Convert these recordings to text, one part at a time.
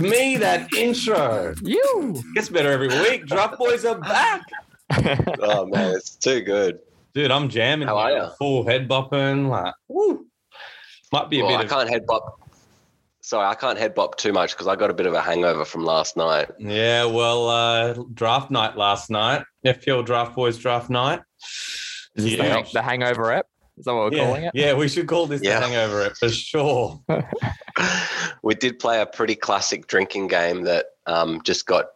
me, that intro. You. Gets better every week. Draft boys are back. Oh man, it's too good. Dude, I'm jamming. How are here, ya? Full head bopping. Like, woo. Might be a Well, I of. can't head bop. Sorry, I can't head bop too much because I got a bit of a hangover from last night. Yeah, well, uh, draft night last night. FPL Draft Boys draft night. Is this Yeah. hang- the hangover app? Is that what we're yeah, calling it? yeah, we should call this Yeah. the hangover it for sure. we did play a pretty classic drinking game that um, just got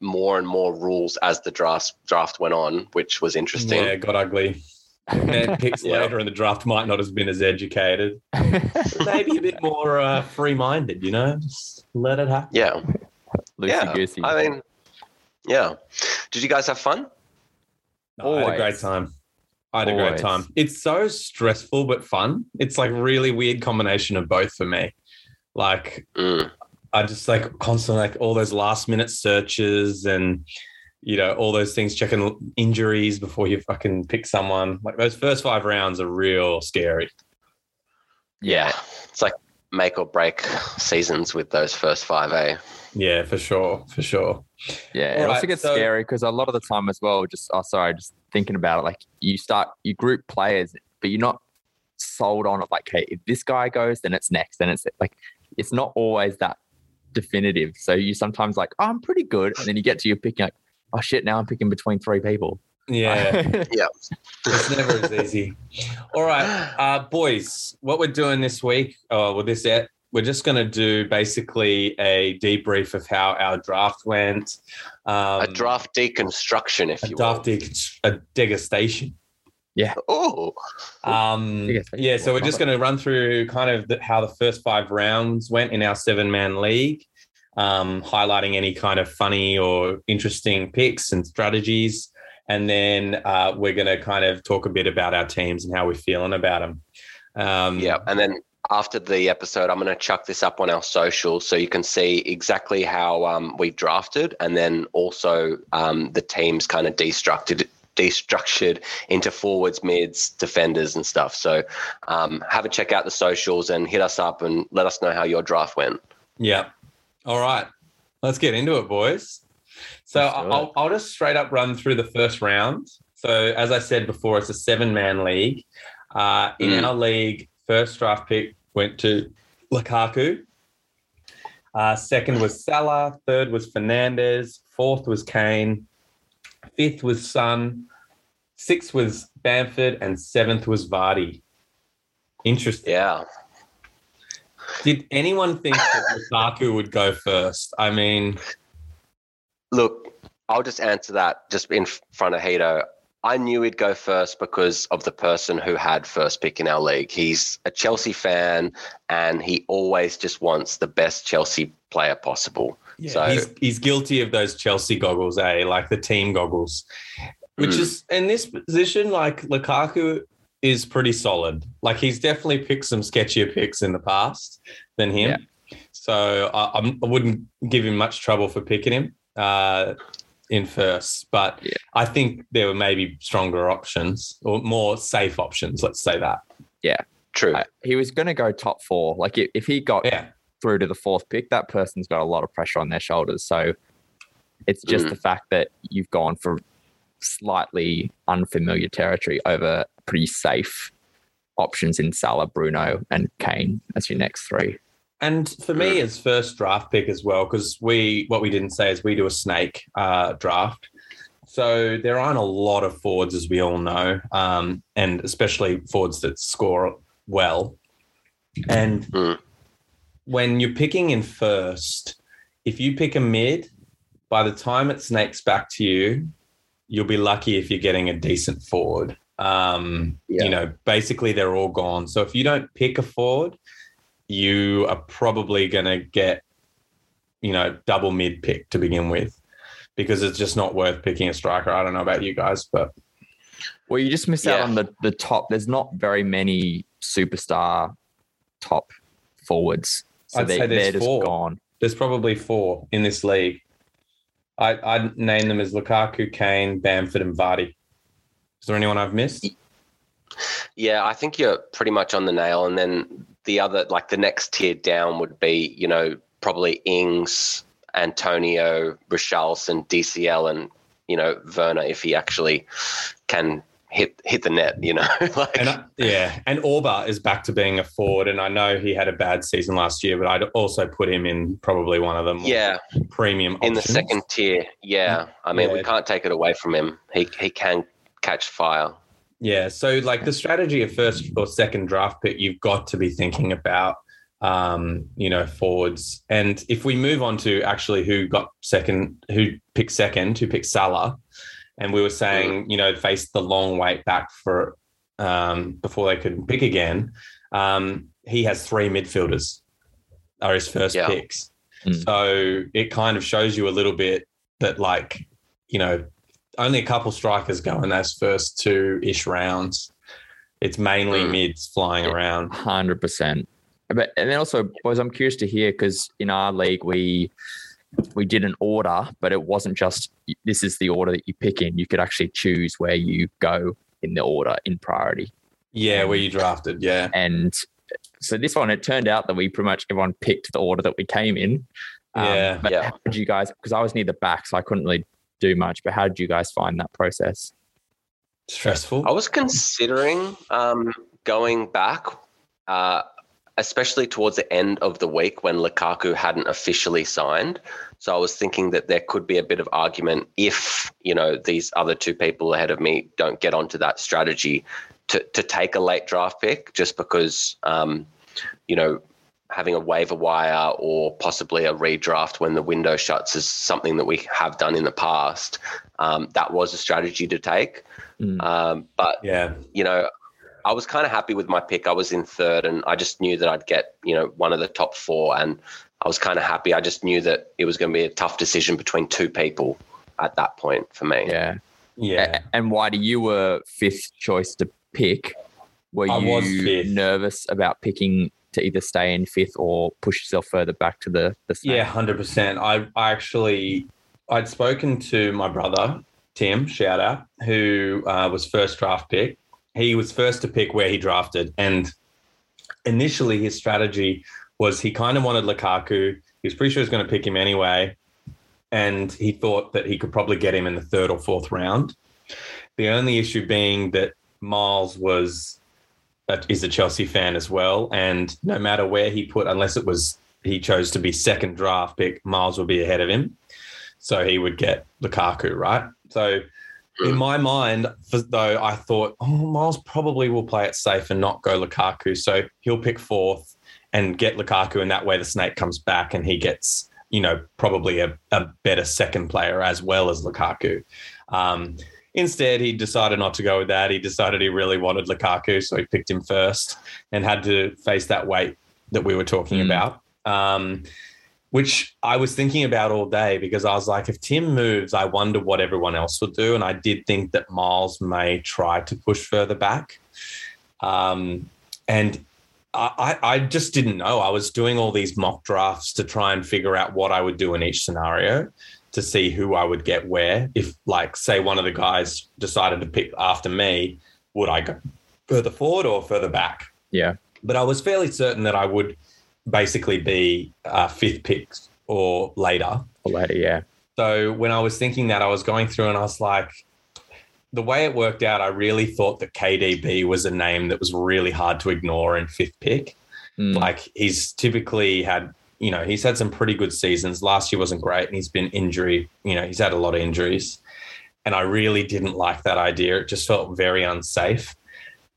more and more rules as the draft draft went on, which was interesting. Yeah, it got ugly. And picks Yeah. later in the draft might not have been as educated. Maybe a bit more uh, free minded, you know? Just let it happen. Yeah, Loosey yeah. goosey. I mean, yeah. Did you guys have fun? No, I had a great time. I had a great Always. time. It's so stressful but fun. It's like really weird combination of both for me. Like Mm. I just like constantly like all those last minute searches and you know all those things checking injuries before you fucking pick someone. Like those first five rounds are real scary. Yeah, it's like make or break seasons with those first five, eh? Yeah, for sure, for sure. Yeah, it All also right, gets so- scary because a lot of the time as well, just oh sorry, just thinking about it, like you start you group players, but you're not sold on it. Like, hey, if this guy goes, then it's next, then it's like it's not always that definitive. So you sometimes like, oh, I'm pretty good, and then you get to your picking like, oh shit, now I'm picking between three people. Yeah, yeah. it's never as easy. All right, uh, boys, what we're doing this week, uh, with this set, we're just going to do basically a debrief of how our draft went. Um, a draft deconstruction, if a you draft will. deg- a degustation. Oh, Um, yeah, so we're just going to run through kind of the, how the first five rounds went in our seven man league, um, highlighting any kind of funny or interesting picks and strategies. And then uh, we're going to kind of talk a bit about our teams and how we're feeling about them. Um, yeah. And then after the episode, I'm going to chuck this up on our socials so you can see exactly how um, we drafted, and then also um, the teams kind of destructed destructured into forwards, mids, defenders, and stuff. So um, have a check out the socials and hit us up and let us know how your draft went. Yeah. All right. Let's get into it, boys. So Let's it. I'll, I'll just straight up run through the first round. So as I said before, it's a seven man league. Uh, in Mm. our league, first draft pick went to Lukaku. Uh, second was Salah. Third was Fernandes. Fourth was Kane. Fifth was Son. Sixth was Bamford, and seventh was Vardy. Interesting. Yeah. Did anyone think that Lukaku would go first? I mean, Look, I'll just answer that just in front of Hito. I knew he'd go first because of the person who had first pick in our league. He's a Chelsea fan and he always just wants the best Chelsea player possible. yeah, So- he's he's guilty of those Chelsea goggles, eh? Like the team goggles, which Mm. is in this position. Like Lukaku is pretty solid. Like he's definitely picked some sketchier picks in the past than him. Yeah. So I, I'm, I wouldn't give him much trouble for picking him uh, in first, but Yeah. I think there were maybe stronger options or more safe options. Let's say that. Yeah, true. I- he was going to go top four. Like if, if he got Yeah. through to the fourth pick, that person's got a lot of pressure on their shoulders. So it's just Mm. the fact that you've gone for slightly unfamiliar territory over pretty safe options in Salah, Bruno, and Kane as your next three. And for me, as first draft pick as well, because we what we didn't say is we do a snake uh, draft. So there aren't a lot of forwards, as we all know, um, and especially forwards that score well. And Mm. when you're picking in first, if you pick a mid, by the time it snakes back to you, you'll be lucky if you're getting a decent forward. Um, Yeah. You know, basically they're all gone. So if you don't pick a forward, you are probably going to get, you know, double mid pick to begin with because it's just not worth picking a striker. I don't know about you guys, but Well, you just miss out on the, the top. There's not very many superstar top forwards. So I'd they, say there's they're just four. gone. there's probably four in this league. I, I'd name them as Lukaku, Kane, Bamford, and Vardy. Is there anyone I've missed? Yeah, I think you're pretty much on the nail. And then the other, like the next tier down would be, you know, probably Ings, Antonio, Richarlison, DCL, and you know Werner if he actually can hit hit the net. You know, like And uh, yeah, and Auba is back to being a forward, and I know he had a bad season last year, but I'd also put him in probably one of the more yeah, premium in the second tier. Yeah, I mean we can't take it away from him. He he can catch fire. Yeah, so like the strategy of first or second draft pick, you've got to be thinking about, um, you know, forwards. And if we move on to actually who got second, who picked second, who picked Salah, and we were saying, you know, faced the long wait back for um, before they could pick again. Um, he has three midfielders are his first Yeah. picks. Mm. So it kind of shows you a little bit that like, you know, only a couple strikers go in those first two ish rounds. It's mainly Mm. mids flying Yeah. around. Hundred percent. But and then also, boys, I'm curious to hear because in our league we we did an order, but it wasn't just this is the order that you pick in. You could actually choose where you go in the order in priority. Yeah, where you drafted. Yeah. And so this one, it turned out that we pretty much everyone picked the order that we came in. Um, Yeah. But Yeah. how did you guys? Because I was near the back, so I couldn't really do much. But how did you guys find that process? Stressful. I was considering um, going back, uh, especially towards the end of the week when Lukaku hadn't officially signed. So I was thinking that there could be a bit of argument if you know these other two people ahead of me don't get onto that strategy to to take a late draft pick, just because um, you know having a waiver wire or possibly a redraft when the window shuts is something that we have done in the past. Um, that was a strategy to take. Mm. Um, but yeah. you know, I was kind of happy with my pick. I was in third, and I just knew that I'd get you know one of the top four, and I was kind of happy. I just knew that it was going to be a tough decision between two people at that point for me. Yeah. Yeah. And why do you were fifth choice to pick? Were I you was nervous about picking to either stay in fifth or push yourself further back to the the snake? Yeah, hundred percent. I I actually I'd spoken to my brother Tim, shout out, who uh, was first draft pick. He was first to pick where he drafted, and initially his strategy was he kind of wanted Lukaku. He was pretty sure he was going to pick him anyway, and he thought that he could probably get him in the third or fourth round. The only issue being that Miles was is a Chelsea fan as well, and no matter where he put, unless it was he chose to be second draft pick, Miles would be ahead of him, so he would get Lukaku, right? So in my mind, though, I thought, oh, Miles probably will play it safe and not go Lukaku, so he'll pick fourth and get Lukaku, and that way the snake comes back and he gets, you know, probably a, a better second player as well as Lukaku. Um, Instead, he decided not to go with that. He decided he really wanted Lukaku, so he picked him first and had to face that wait that we were talking Mm. about. Um, which I was thinking about all day because I was like, if Tim moves, I wonder what everyone else will do. And I did think that Miles may try to push further back. Um, and I, I I just didn't know. I was doing all these mock drafts to try and figure out what I would do in each scenario to see who I would get where. If, like, say, one of the guys decided to pick after me, would I go further forward or further back? Yeah. But I was fairly certain that I would basically be uh, fifth pick or later. Or later, yeah. So when I was thinking that, I was going through and I was like, the way it worked out, I really thought that KDB was a name that was really hard to ignore in fifth pick. Mm. Like he's typically had, you know, he's had some pretty good seasons. Last year wasn't great and he's been injury, you know, he's had a lot of injuries. And I really didn't like that idea. It just felt very unsafe.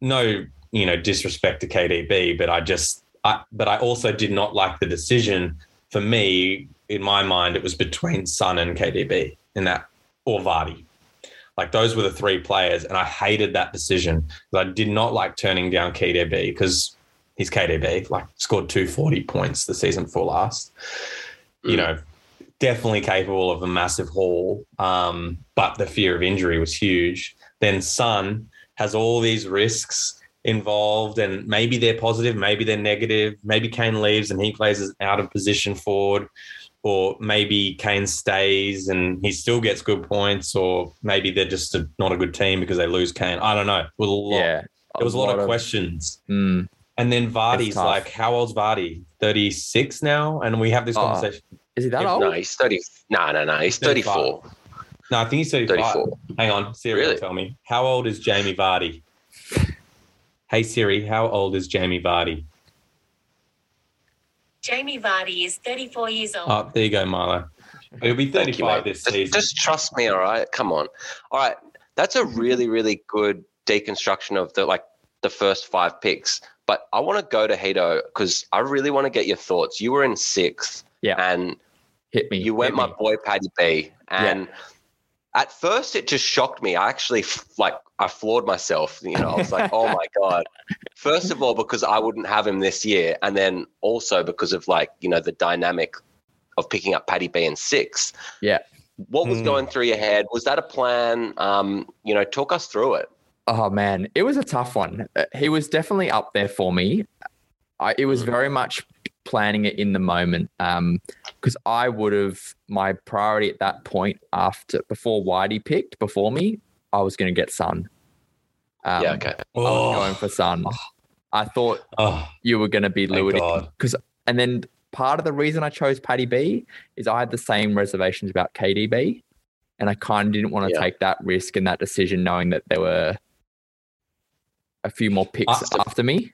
No, you know, disrespect to KDB, but I just, I, but I also did not like the decision. For me, in my mind, it was between Son and KDB in that, or Vardy. Like those were the three players, and I hated that decision. I did not like turning down KDB because he's KDB, like scored 240 points the season before last. You Mm. know, definitely capable of a massive haul, um, but the fear of injury was huge. Then Son has all these risks involved, and maybe they're positive, maybe they're negative. Maybe Kane leaves and he plays as out of position forward, or maybe Kane stays and he still gets good points, or maybe they're just a, not a good team because they lose Kane. I don't know. It was a lot, yeah. there was a lot, of, questions. Mm. And then Vardy's like, how old's Vardy? 36 now? And we have this Oh, conversation. Is he that old? No, he's 30. No, no, no. He's 35. 34. No, I think he's 35. 34. Hang on, Siri, Really? tell me. How old is Jamie Vardy? hey Siri, how old is Jamie Vardy? Jamie Vardy is 34 years old. Oh, there you go, Milo. He'll be Thank you, 35 this Just, season. just trust me, all right? Come on. All right. That's a really, really good deconstruction of the like the first five picks. But I want to go to Hito because I really want to get your thoughts. You were in sixth. Yeah. And Hit me. you went hit my me. boy Paddy B. And at first it just shocked me. I actually like I floored myself. You know, I was like, oh my God. First of all, because I wouldn't have him this year. And then also because of like, you know, the dynamic of picking up Paddy B in six. Yeah. What was Hmm. going through your head? Was that a plan? Um, you know, talk us through it. Oh man, it was a tough one. Uh, He was definitely up there for me. I, it was very much planning it in the moment because I would have my priority at that point after before Whitey picked before me, I was going to get Son. Um, yeah, okay. I was going for Son. I thought oh, you were going to be thank lured in God. and then part of the reason I chose Paddy B is I had the same reservations about KDB. And I kind of didn't want to Yeah. take that risk and that decision, knowing that there were a few more picks ah, After- after me.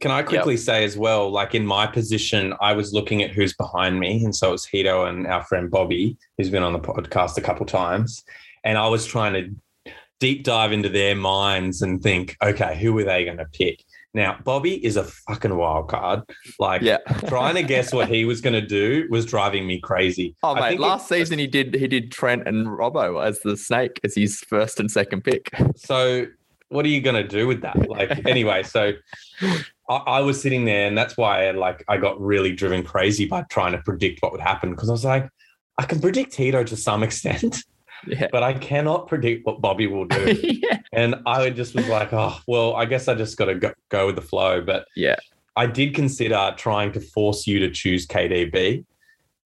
Can I quickly say as well, like in my position, I was looking at who's behind me. And so it was Hito and our friend Bobby, who's been on the podcast a couple times. And I was trying to deep dive into their minds and think, okay, who were they going to pick? Now, Bobby is a fucking wild card. Like, Yeah. trying to guess what he was going to do was driving me crazy. Oh I mate, think last it- season he did he did Trent and Robbo as the snake as his first and second pick. So what are you going to do with that? Like, anyway, so I, I was sitting there, and that's why, I, like, I got really driven crazy by trying to predict what would happen because I was like, I can predict Tito to some extent, Yeah. but I cannot predict what Bobby will do. yeah. and I just was like, oh, well, I guess I just got to go, go with the flow. But Yeah. I did consider trying to force you to choose KDB.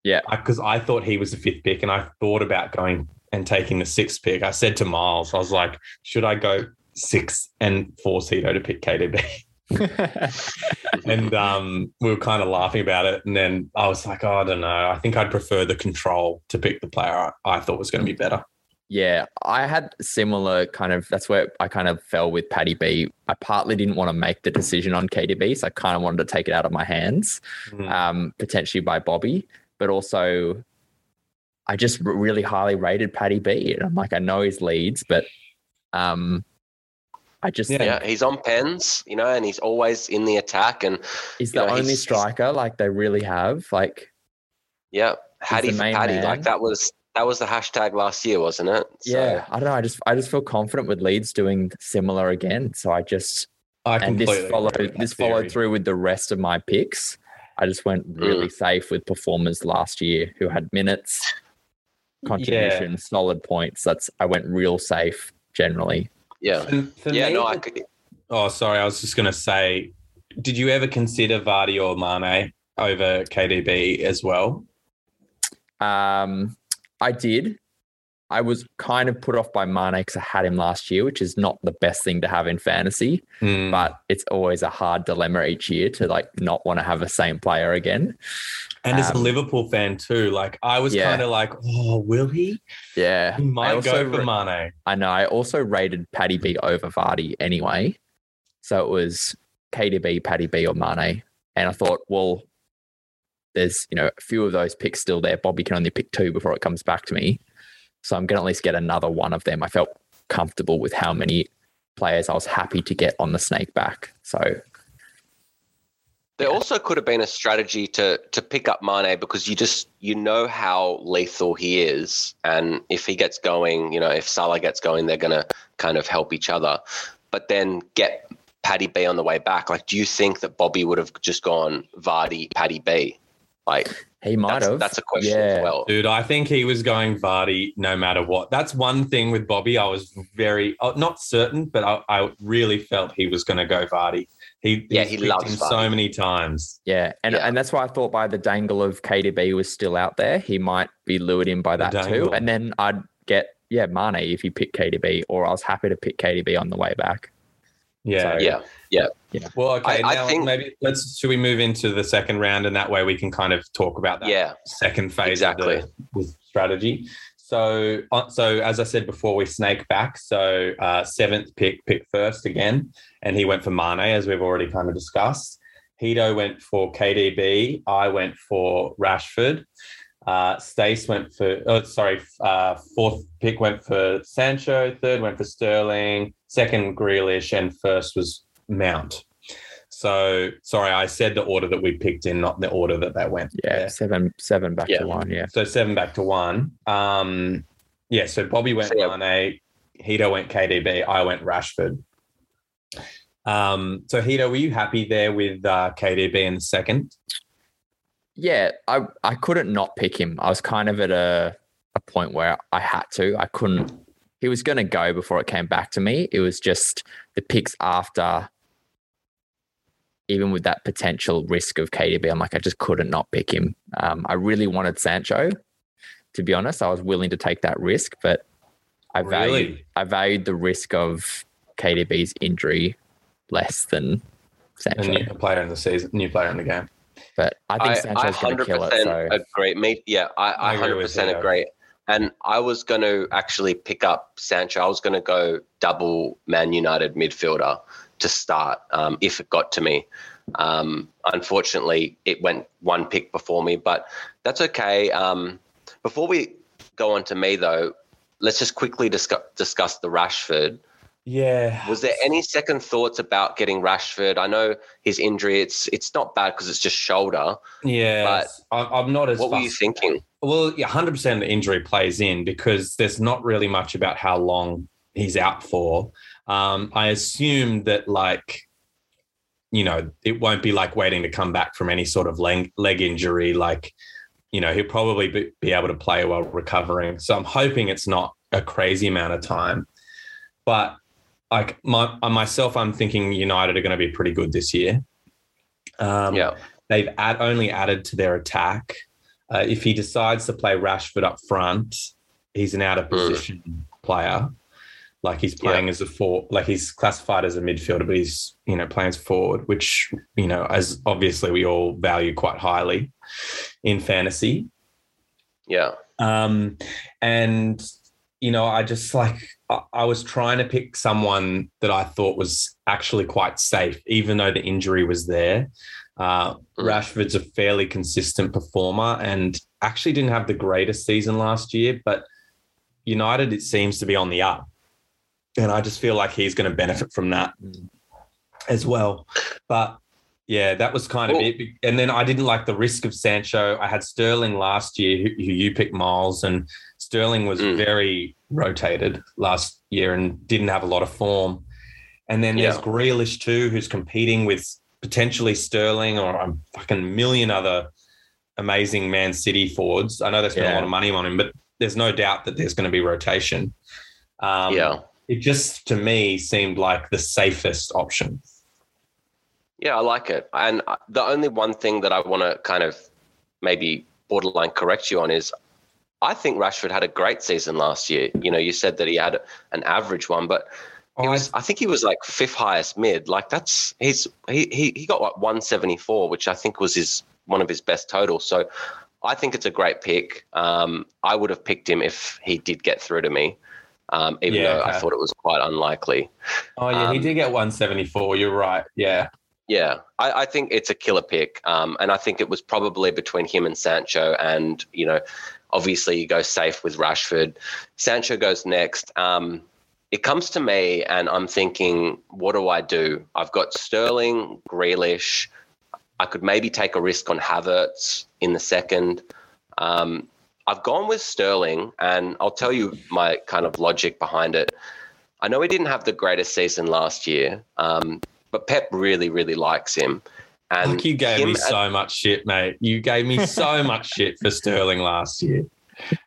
Yeah. Because I thought he was the fifth pick, and I thought about going and taking the sixth pick. I said to Miles, I was like, should I go six and force Hito to pick KDB? and um, we were kind of laughing about it. And then I was like, oh, I don't know. I think I'd prefer the control to pick the player I, I thought was going to be better. Yeah, I had similar kind of. That's where I kind of fell with Paddy B. I partly didn't want to make the decision on KDB, so I kind of wanted to take it out of my hands, Mm. um, potentially by Bobby, but also I just really highly rated Paddy B. And I'm like, I know his leads, but um, I just Yeah. think Yeah, he's on pens, you know, and he's always in the attack. And he's the know, only he's- striker like they really have. Like, yeah, Hattie the for main Paddy, man. like that was that was the hashtag last year, wasn't it? So, yeah, I don't know. I just I just feel confident with Leeds doing similar again. So I just I and this completely followed agree this theory. followed through with the rest of my picks. I just went mm. really safe with performers last year who had minutes, contribution, solid points. That's I went real safe generally. Yeah, And for yeah. me, No, I could, Oh, sorry. I was just going to say, did you ever consider Vardy or Mane over KDB as well? Um, I did. I was kind of put off by Mane because I had him last year, which is not the best thing to have in fantasy. Hmm. But it's always a hard dilemma each year to like not want to have the same player again. and as a um, Liverpool fan too, like I was Yeah. kind of like, oh, will he? Yeah, He I might also go for Mane. I know. I also rated Paddy B over Vardy anyway. So it was KDB, Paddy B, or Mane. And I thought, well, there's, you know, a few of those picks still there. Bobby can only pick two before it comes back to me. So I'm going to at least get another one of them. I felt comfortable with how many players I was happy to get on the snake back. So There also could have been a strategy to to pick up Mane because you just you know how lethal he is, and if he gets going, you know, if Salah gets going, they're gonna kind of help each other. But then get Paddy B on the way back. Like, do you think that Bobby would have just gone Vardy, Paddy B? Like, he might that's, have. that's a question Yeah. as well. Dude, I think he was going Vardy no matter what. That's one thing with Bobby. I was very uh, not certain, but I, I really felt he was going to go Vardy. He Yeah, he picked loves him so many times. Yeah, and Yeah. and that's why I thought by the dangle of KDB was still out there, he might be lured in by that too. And then I'd get yeah Mane if he picked KDB, or I was happy to pick KDB on the way back. Yeah. So- Yeah. Yeah. Well, okay. I- I now think- maybe let's should we move into the second round, and that way we can kind of talk about that Yeah. second phase Exactly. of the, the strategy. So, uh, so as I said before, we snake back. So uh, seventh pick, pick first again, and he went for Mane, as we've already kind of discussed. Hito went for KDB. I went for Rashford. Uh, Stace went for, oh, sorry, uh, fourth pick went for Sancho. Third went for Sterling. Second, Grealish. And first was Mount. So, sorry, I said the order that we picked in, not the order that they went. Yeah, seven seven back Yeah. to one. Yeah. So seven back to one. Um, yeah, so Bobby went So. Mane, Hito went KDB, I went Rashford. Um, so Hito, were you happy there with uh, KDB in the second? Yeah, I I couldn't not pick him. I was kind of at a a point where I had to. I couldn't. He was going to go before it came back to me. It was just the picks after. Even with that potential risk of KDB, I'm like, I just couldn't not pick him. Um, I really wanted Sancho. To be honest, I was willing to take that risk, but I valued Really? I valued the risk of KDB's injury less than A Sancho. new player in the season, new player in the game. But I think Sancho's going to kill it. So agree. Me, yeah, I, I I agree hundred with percent you. agree. And I was going to actually pick up Sancho. I was going to go double Man United midfielder to start um, if it got to me. Um, unfortunately, it went one pick before me, but that's okay. Um, before we go on to me, though, let's just quickly discuss, discuss the Rashford. Yeah. Was there any second thoughts about getting Rashford? I know his injury; it's it's not bad because it's just shoulder. Yeah. But I'm, I'm not as What were you thinking? Well, yeah, 100% the injury plays in because there's not really much about how long he's out for. Um, I assume that, like, you know, it won't be like waiting to come back from any sort of leg, leg injury. Like, you know, he'll probably be, be able to play while recovering. So I'm hoping it's not a crazy amount of time. But like my uh, myself, I'm thinking United are going to be pretty good this year. Um, yeah, they've add, only added to their attack. Uh, if he decides to play Rashford up front, he's an out of position player. Like he's playing as a four, like he's classified as a midfielder, but he's you know playing as forward, which you know as obviously we all value quite highly in fantasy. yeah. Um, and you know, I just like I, was trying to pick someone that I thought was actually quite safe, even though the injury was there. Uh, Mm. Rashford's a fairly consistent performer and actually didn't have the greatest season last year, but United it seems to be on the up, and I just feel like he's going to benefit from that Mm. as well. But yeah, that was kind of it. And then I didn't like the risk of Sancho. I had Sterling last year, who, who you picked Miles, and Sterling was Mm. very rotated last year and didn't have a lot of form. And then there's Yeah. Grealish too, who's competing with potentially Sterling or a fucking million other amazing Man City forwards. I know they spent a lot of money on him, but there's no doubt that there's going to be rotation. Um, yeah. It just to me seemed like the safest option. Yeah, I like it. And uh, the only one thing that I want to kind of maybe borderline correct you on is I think Rashford had a great season last year. You know, you said that he had an average one, but he I- was, I think he was like fifth highest mid. Like that's he's he he, he got like 174, which I think was his one of his best totals. So I think it's a great pick. Um, I would have picked him if he did get through to me, um, even Yeah, though I thought it was quite unlikely. Oh yeah, he Um, did get 174. You're right. Yeah. Yeah, I, I think it's a killer pick, um, and I think it was probably between him and Sancho. And you know, obviously you go safe with Rashford. Sancho goes next. Um, it comes to me, and I'm thinking, what do I do? I've got Sterling, Grealish. I could maybe take a risk on Havertz in the second. Um, I've gone with Sterling, and I'll tell you my kind of logic behind it. I know he didn't have the greatest season last year, um, but Pep really, really likes him. And Fuck, you gave him me so much shit, mate. You gave me so much shit for Sterling last year.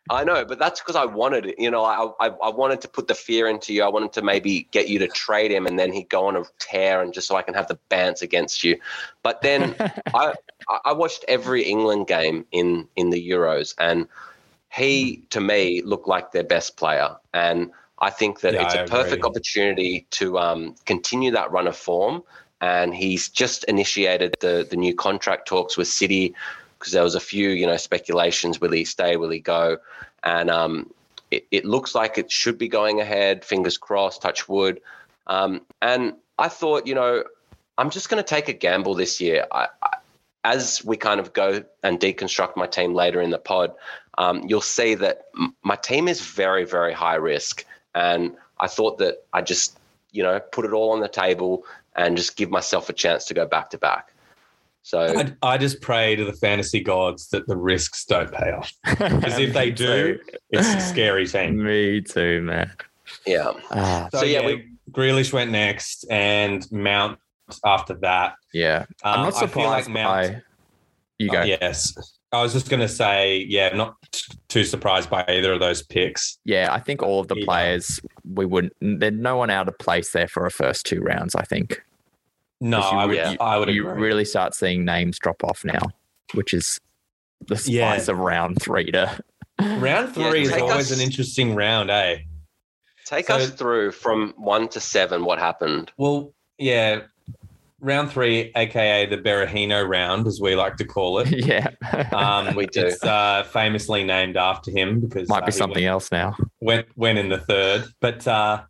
I know, but that's because I wanted it. You know, I, I I wanted to put the fear into you. I wanted to maybe get you to trade him, and then he'd go on a tear, and just so I can have the bants against you. But then I I watched every England game in in the Euros, and he to me looked like their best player. And I think that Yeah, it's I a perfect opportunity to um, continue that run of form. And he's just initiated the the new contract talks with City because there was a few, you know, speculations: will he stay? Will he go? And um, it, it looks like it should be going ahead. Fingers crossed. Touch wood. Um, and I thought, you know, I'm just going to take a gamble this year. I, I, as we kind of go and deconstruct my team later in the pod, um, you'll see that m- my team is very, very high risk. And I thought that I just, you know, put it all on the table and just give myself a chance to go back to back. So I, I just pray to the fantasy gods that the risks don't pay off. Because if they do, it's a scary team. Me too, man. yeah, Ah, So, yeah, we- Grealish went next, and Mount after that. yeah. I'm Um, not I feel surprised like Mount. by. You go. Uh, yes, I was just going to say, yeah, not t- too surprised by either of those picks. Yeah, I think all of the Yeah. players we wouldn't. There's no one out of place there for a first two rounds. I think. No, 'Cause you I would, re- I would you agree. really start seeing names drop off now, which is the spice Yeah. of round three to. round Yeah, three is always us- an interesting round, eh? take So- us through from one to seven. What happened? Well, yeah, round three, aka the Berahino round, as we like to call it. yeah, Um, We do. It's uh, famously named after him because might uh, be he something else now. went went in the third. But uh,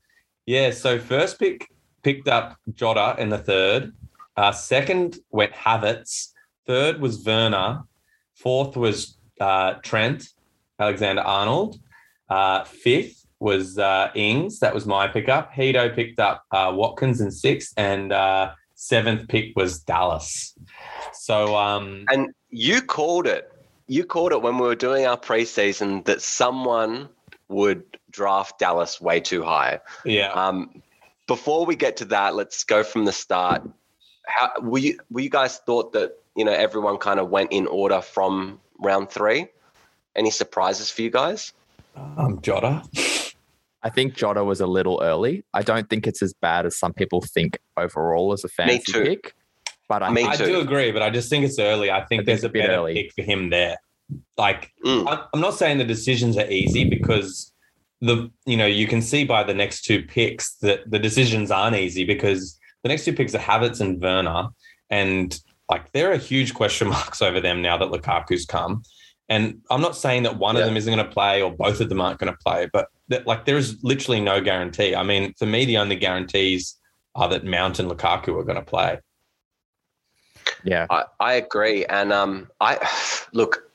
yeah, so first pick picked up Jota in the third. Uh, second went Havertz. Third was Werner. Fourth was uh, Trent Alexander Arnold. Uh, fifth was uh, Ings. That was my pickup. Hito picked up uh, Watkins in sixth, and uh, seventh pick was Dallas. So um, And you called it. You called it when we were doing our preseason that someone would draft Dallas way too high. yeah, Um, before we get to that, let's go from the start. How were you? Were you guys thought that you know everyone kind of went in order from round three? Any surprises for you guys? um, Jota. I think Jota was a little early. I don't think it's as bad as some people think overall as a fantasy too. pick. But I Me I too. do agree, but I just think it's early. I think I there's it's a a bit better early. pick for him there. Like, Mm. I'm not saying the decisions are easy because the you know you can see by the next two picks that the decisions aren't easy because the next two picks are Havertz and Werner, and like there are huge question marks over them now that Lukaku's come. And I'm not saying that one Yeah. of them isn't going to play or both of them aren't going to play, but that, like there is literally no guarantee. I mean, for me, the only guarantees are that Mount and Lukaku are going to play. yeah, I, I agree, and um, I look.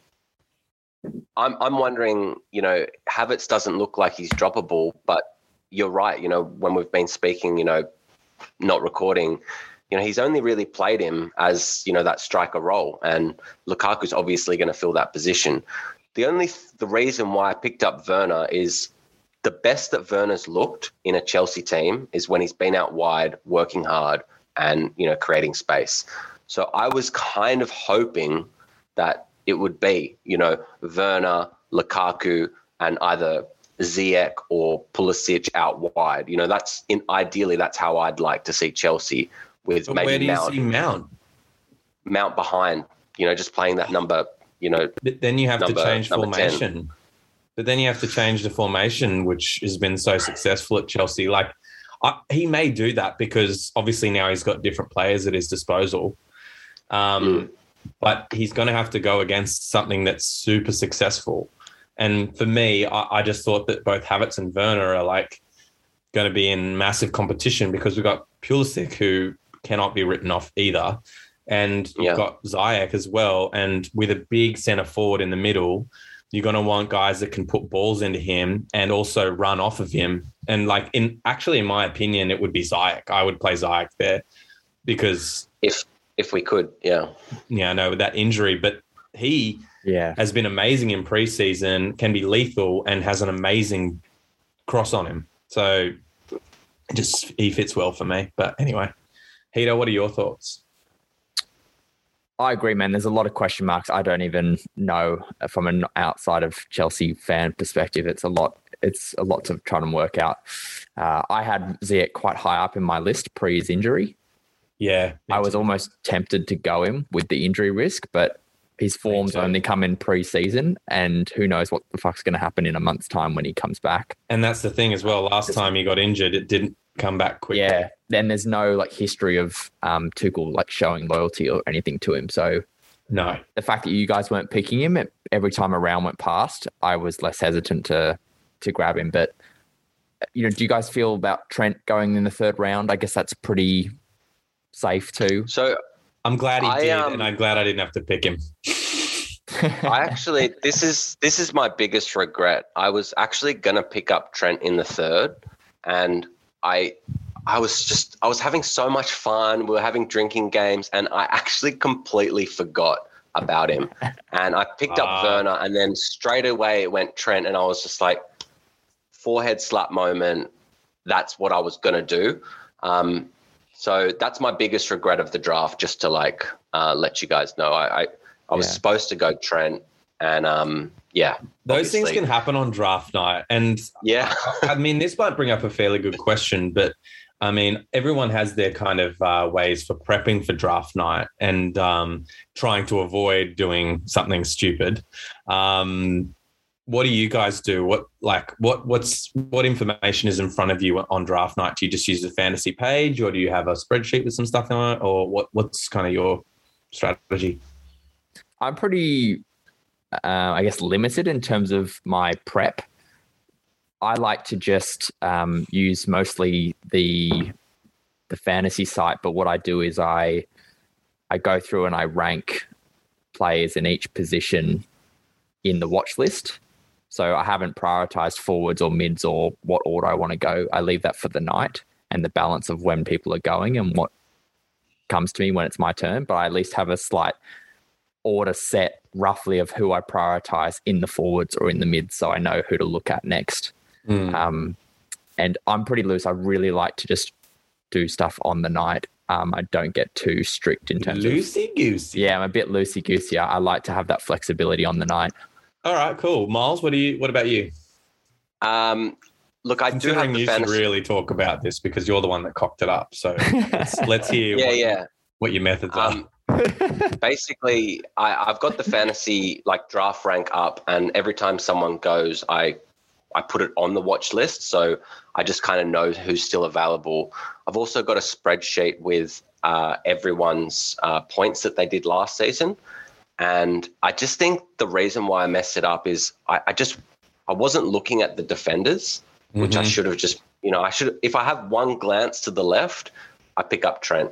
I'm I'm wondering. You know, Havertz doesn't look like he's droppable, but you're right. You know, when we've been speaking, you know, not recording, you know, he's only really played him as you know that striker role, and Lukaku's obviously going to fill that position. The only th- the reason why I picked up Werner is the best that Werner's looked in a Chelsea team is when he's been out wide, working hard, and you know, creating space. So I was kind of hoping that it would be, you know, Werner, Lukaku, and either Ziyech or Pulisic out wide. You know, that's in ideally that's how I'd like to see Chelsea with But where maybe do you Mount, see Mount? Mount behind. You know, just playing that number. You know, But then you have Number- to change number 10. formation. But then you have to change the formation, which has been so successful at Chelsea. Like I, he may do that because obviously now he's got different players at his disposal. Um, Mm. But he's going to have to go against something that's super successful. And for me, I, I just thought that both Havertz and Werner are like going to be in massive competition because we've got Pulisic who cannot be written off either. And you've got Ziyech as well. And with a big centre forward in the middle, you're going to want guys that can put balls into him and also run off of him. And like in actually, in my opinion, it would be Ziyech. I would play Ziyech there because if if we could, yeah. yeah, I know with that injury, but he yeah. has been amazing in preseason, can be lethal, and has an amazing cross on him. So just he fits well for me. But anyway, Hito, what are your thoughts? I agree, man. There's a lot of question marks. I don't even know from an outside of Chelsea fan perspective. It's a lot. It's a lot to try and work out. Uh, I had Ziyech quite high up in my list pre his injury. Yeah, I was almost tempted to go him with the injury risk, but his forms only come in pre-season, and who knows what the fuck's going to happen in a month's time when he comes back. And that's the thing as well. Last time he got injured, it didn't come back quick. Yeah, then there's no like history of um, Tuchel like showing loyalty or anything to him. So No. the fact that you guys weren't picking him every time a round went past, I was less hesitant to to grab him. But you know, do you guys feel about Trent going in the third round? I guess that's pretty safe too. So I'm glad he I, did, um, and I'm glad I didn't have to pick him. I actually this is this is my biggest regret. I was actually gonna pick up Trent in the third, and I I was just I was having so much fun. We were having drinking games, and I actually completely forgot about him. And I picked up Ah. Werner, and then straight away it went Trent, and I was just like forehead slap moment. That's what I was gonna do. Um, so that's my biggest regret of the draft. Just to like uh, let you guys know, I I, I was Yeah. supposed to go Trent, and um, yeah, Those things can happen on draft night. And yeah, I mean, this might bring up a fairly good question, but I mean, everyone has their kind of uh, ways for prepping for draft night and um, trying to avoid doing something stupid. Um, what do you guys do? What like what what's what information is in front of you on draft night? Do you just use a fantasy page, or do you have a spreadsheet with some stuff on it, or what what's kind of your strategy? I'm pretty, uh, I guess, limited in terms of my prep. I like to just um, use mostly the the fantasy site, but what I do is I I go through and I rank players in each position in the watch list. So I haven't prioritized forwards or mids or what order I want to go. I leave that for the night and the balance of when people are going and what comes to me when it's my turn. But I at least have a slight order set roughly of who I prioritize in the forwards or in the mids, so I know who to look at next. Hmm. Um, and I'm pretty loose. I really like to just do stuff on the night. Um, I don't get too strict in terms of Loosey goosey. yeah, I'm a bit loosey goosey. I I like to have that flexibility on the night. All right, cool. Miles, what do you? What about you? um, look, I do have the you fantasy. should really talk about this because you're the one that cocked it up. So let's, let's hear yeah, what, yeah. what your methods are. Um, basically, I, I've got the fantasy like draft rank up, and every time someone goes, I I put it on the watch list, so I just kind of know who's still available. I've also got a spreadsheet with uh, everyone's uh, points that they did last season, and I just think the reason why I messed it up is I, I just I wasn't looking at the defenders, which I Mhm. should have just you know I should if I have one glance to the left, I pick up Trent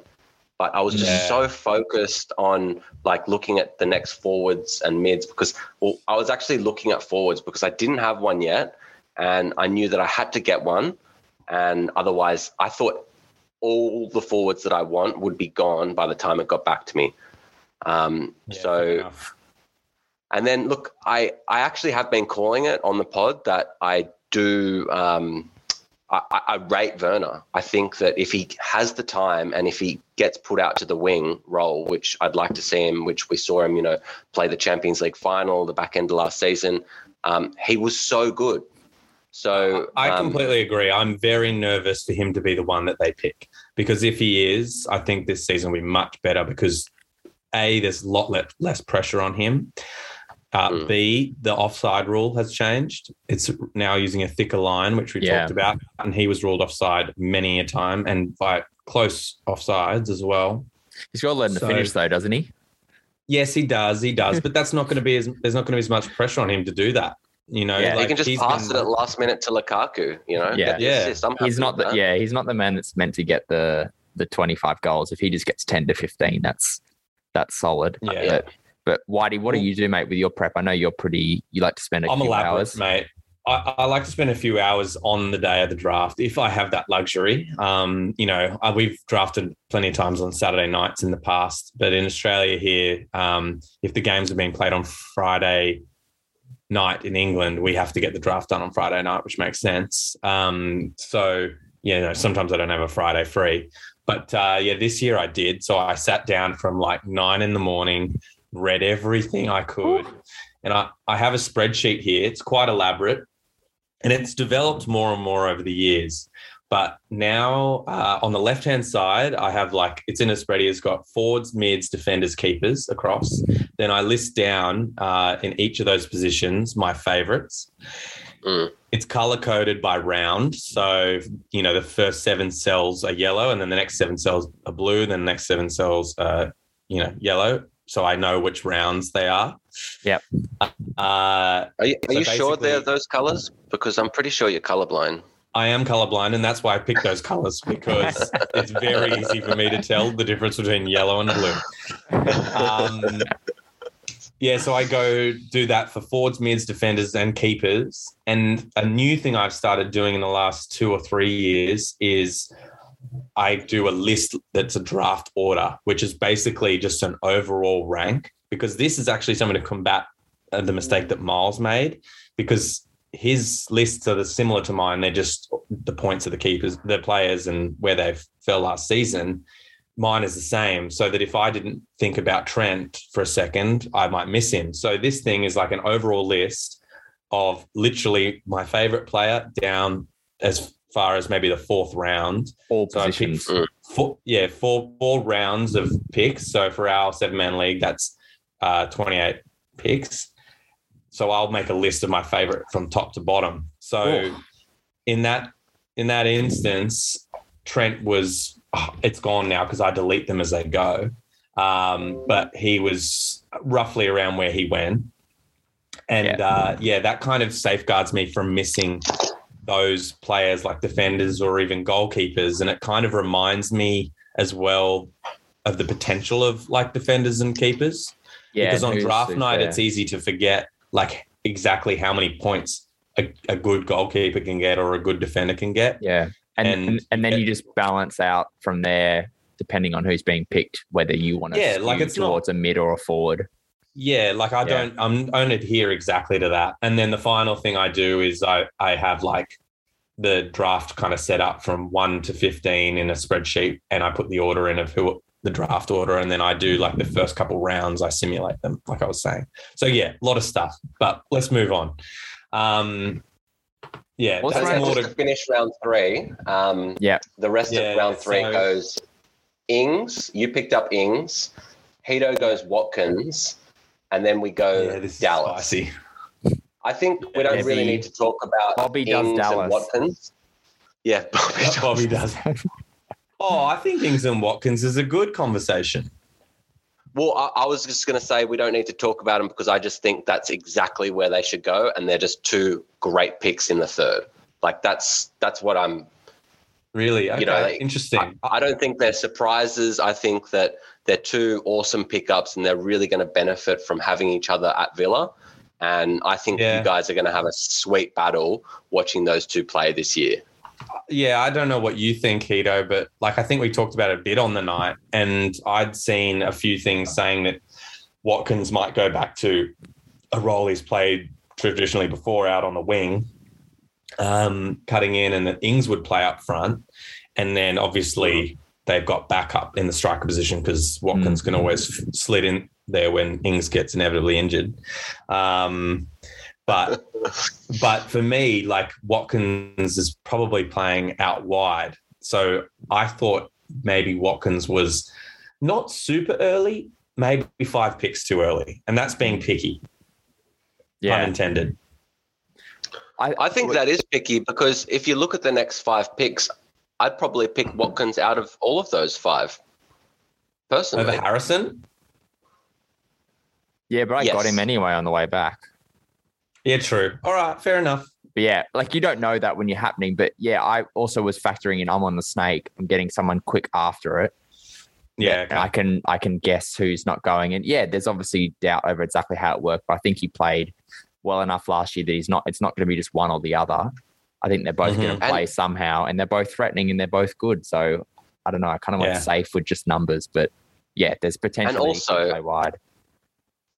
but I was just Yeah. so focused on like looking at the next forwards and mids because well, I was actually looking at forwards because I didn't have one yet, and I knew that I had to get one, and otherwise I thought all the forwards that I want would be gone by the time it got back to me. Um, Yeah, so and then look, I I actually have been calling it on the pod that I do. Um, I, I- rate Werner. I think that if he has the time and if he gets put out to the wing role, which I'd like to see him, which we saw him, you know, play the Champions League final, the back end of last season, um, he was so good. So I um, completely agree. I'm very nervous for him to be the one that they pick because if he is, I think this season will be much better because a there's a lot le- less pressure on him. Uh, Mm. B the offside rule has changed. It's now using a thicker line, which we Yeah. talked about, and he was ruled offside many a time and by close offsides as well. He's got to let him So- finish though, doesn't he? Yes, he does. He does, but that's not going to be as there's not going to be as much pressure on him to do that. You know, Yeah. he can just pass been- it at last minute to Lukaku. You know, Yeah. Yeah. assist. He's not the that. yeah, he's not the man that's meant to get the the 25 goals. If he just gets 10 to 15, that's that's solid. Yeah. But, but Whitey, what do you do, mate, with your prep? I know you're pretty. You like to spend a I'm few hours. mate. I, I like to spend a few hours on the day of the draft if I have that luxury. Um, you know, uh, we've drafted plenty of times on Saturday nights in the past, but in Australia here, um, if the games are being played on Friday night in England, we have to get the draft done on Friday night, which makes sense. Um, so yeah, you know, sometimes I don't have a Friday free, but uh, yeah, this year I did. So I sat down from like nine in the morning, read everything I could. And I, I have a spreadsheet here. It's quite elaborate and it's developed more and more over the years. But now uh, on the left hand side, I have like it's in a spread. It's got forwards, mids, defenders, keepers across. Then I list down uh, in each of those positions my favorites. Mm. It's color coded by round. So, you know, the first seven cells are yellow, and then the next seven cells are blue, then the next seven cells are, you know, yellow. So I know which rounds they are. Yep. Uh, Are you, are So you sure they're those colors? Because I'm pretty sure you're colorblind. I am colorblind, and that's why I picked those colors because it's very easy for me to tell the difference between yellow and blue. Um, yeah, so I go do that for forwards, mids, defenders, and keepers. And a new thing I've started doing in the last two or three years is I do a list that's a draft order, which is basically just an overall rank. Because this is actually something to combat uh, the mistake that Miles made, because his lists are similar to mine. They're just the points of the keepers, the players, and where they fell last season mine is the same so that if I didn't think about Trent for a second, I might miss him. So this thing is like an overall list of literally my favorite player down as far as maybe the fourth round. All So positions. four, yeah, four four rounds of picks. So for our seven man league, that's uh, 28 picks. So I'll make a list of my favorite from top to bottom. So Ooh. in that in that instance, Trent was oh, it's gone now because I delete them as they go. Um, but he was roughly around where he went. And Yeah. uh, yeah, that kind of safeguards me from missing those players like defenders or even goalkeepers. And it kind of reminds me as well of the potential of like defenders and keepers. Yeah, because on draft night, it's easy to forget like exactly how many points a, a good goalkeeper can get or a good defender can get. Yeah. And And- and, then you just balance out from there depending on who's being picked, whether you want to Yeah, like it's not- towards a mid or a forward. Yeah, like I Yeah. don't, I'm, I don't adhere exactly to that. And then the final thing I do is I, I have like the draft kind of set up from one to 15 in a spreadsheet and I put the order in of who the draft order. And then I do like the first couple rounds, I simulate them, like I was saying. So yeah, a lot of stuff, but let's move on. Um, yeah, What's that's And round- more just to, to finish round three, um, Yeah. the rest Yeah, of round three so- goes Ings. You picked up Ings. Hito goes Watkins. And then we go yeah, this is Dallas. spicy. I think we don't really need to talk about Bobby does Ings Dallas. and Watkins. Yeah, Bobby does. Bobby does. Oh, I think Ings and Watkins is a good conversation. Well, I, I was just going to say we don't need to talk about them because I just think that's exactly where they should go, and they're just two great picks in the third. Like that's that's what I'm. Really? Okay. You know, like, interesting. I, I don't think they're surprises. I think that they're two awesome pickups, and they're really going to benefit from having each other at Villa. And I think Yeah. you guys are going to have a sweet battle watching those two play this year. Yeah, I don't know what you think, Hito, but like I think we talked about it a bit on the night, and I'd seen a few things saying that Watkins might go back to a role he's played traditionally before out on the wing, um, cutting in, and that Ings would play up front, and then obviously they've got backup in the striker position because Watkins can always slid in there when Ings gets inevitably injured. Um, but but for me, like Watkins is probably playing out wide. So I thought maybe Watkins was not super early, maybe five picks too early. And that's being picky, pun Yeah. intended. I I think that is picky because if you look at the next five picks, I'd probably pick Watkins out of all of those five. Personally, Over Harrison? Yeah, but I got him anyway on the way back. Yeah, true. All right, fair enough. But yeah, like you don't know that when you're happening. But yeah, I also was factoring in I'm on the snake. I'm getting someone quick after it. Yeah, And I can I can guess who's not going. And yeah, there's obviously doubt over exactly how it worked, but I think he played well enough last year that he's not it's not going to be just one or the other. I think they're both going Mhm. to play somehow and they're both threatening and they're both good. So I don't know. I kind of Yeah. went safe with just numbers, but yeah, there's potential. that he also- play wide.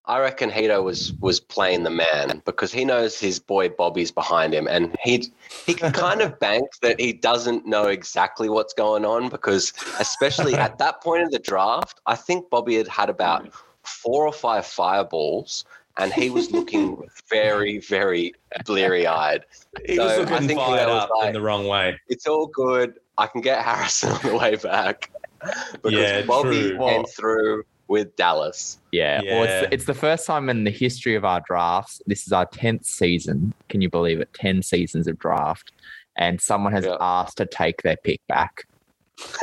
I reckon Hito was was playing the man because he knows his boy Bobby's behind him, and he he can kind of bank that he doesn't know exactly what's going on because, especially at that point in the draft, I think Bobby had had about four or five fireballs, and he was looking very, very bleary eyed. He So, was I looking think fired up in the wrong way. It's all good. I can get Harrison on the way back because Yeah, Bobby true. came through with Dallas. Yeah. Well, it's, it's the first time in the history of our drafts. This is our 10th season. Can you believe it? 10 seasons of draft. And someone has Yeah. asked to take their pick back.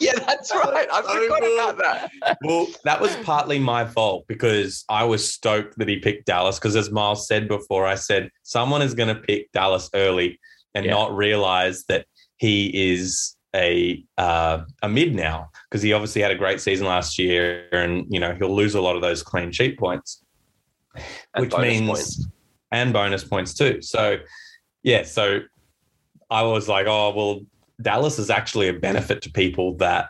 yeah, that's right. I forgot about that. Well, that was partly my fault because I was stoked that he picked Dallas. Because as Miles said before, I said someone is going to pick Dallas early and Yeah. not realize that he is a uh, a mid now because he obviously had a great season last year, and you know he'll lose a lot of those clean sheet points, And which means points. and bonus points too. So yeah, so I was like, oh well, Dallas is actually a benefit to people that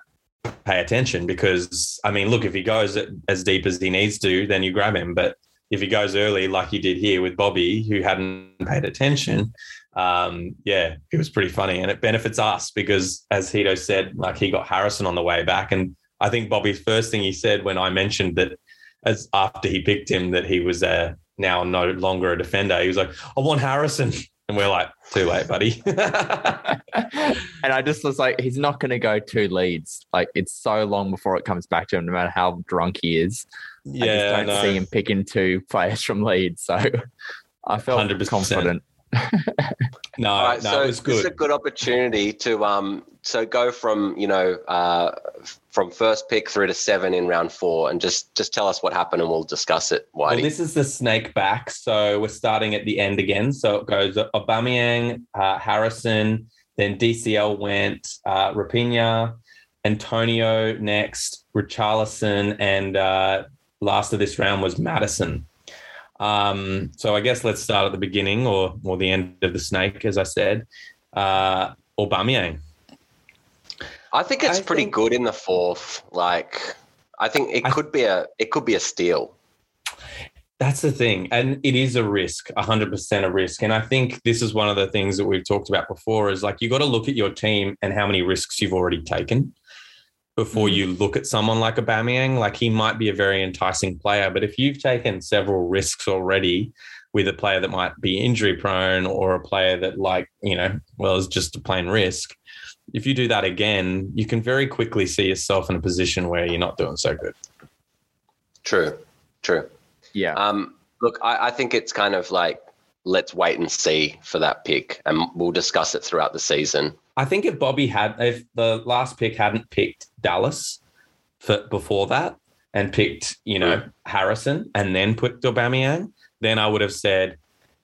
pay attention because I mean, look, if he goes as deep as he needs to, then you grab him. But if he goes early, like he did here with Bobby, who hadn't paid attention, um, yeah, it was pretty funny, and it benefits us because, as Hito said, like he got Harrison on the way back, and I think Bobby's first thing he said when I mentioned that, as after he picked him, that he was uh, now no longer a defender, he was like, "I want Harrison," and we're like, "Too late, buddy." and I just was like, he's not going to go two Leeds. Like, it's so long before it comes back to him, no matter how drunk he is. yeah, I just don't no. see him picking two players from Leeds. So I felt 100%. confident. No, right, no, so it was this is a good. good opportunity to um so go from you know uh from first pick through to seven in round four and just just tell us what happened and we'll discuss it. Well, this is the snake back, so we're starting at the end again. So it goes Aubameyang, uh, Harrison, then DCL went uh, Raphinha, Antonio next, Richarlison, and uh, last of this round was Maddison. Um, so I guess let's start at the beginning or or the end of the snake, as I said. Uh, Aubameyang. I think it's I pretty think- good in the fourth. Like I think it I- could be a it could be a steal. That's the thing. And it is a risk, 100% a risk. And I think this is one of the things that we've talked about before is like you got to look at your team and how many risks you've already taken before Mhm. you look at someone like Aubameyang. Like he might be a very enticing player, but if you've taken several risks already with a player that might be injury prone or a player that like, you know, well, is just a plain risk, if you do that again, you can very quickly see yourself in a position where you're not doing so good. True. True. Yeah. Um look, I, I think it's kind of like let's wait and see for that pick and we'll discuss it throughout the season. I think if Bobby had, if the last pick hadn't picked Dallas for before that and picked, you know, Harrison and then put Aubameyang, then I would have said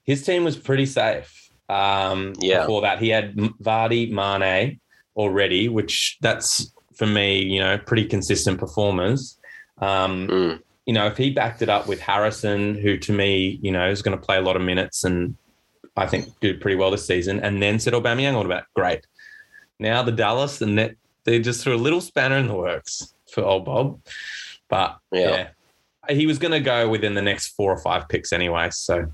his team was pretty safe. Um, Yeah. Before that, he had Vardy, Mane already, which that's for me, you know, pretty consistent performers. Um, Mm. you know, if he backed it up with Harrison, who to me, you know, is going to play a lot of minutes and I think do pretty well this season, and then said Aubameyang, what about great? Now the Dallas and that they just threw a little spanner in the works for old Bob, but Yeah. yeah, he was going to go within the next four or five picks anyway. So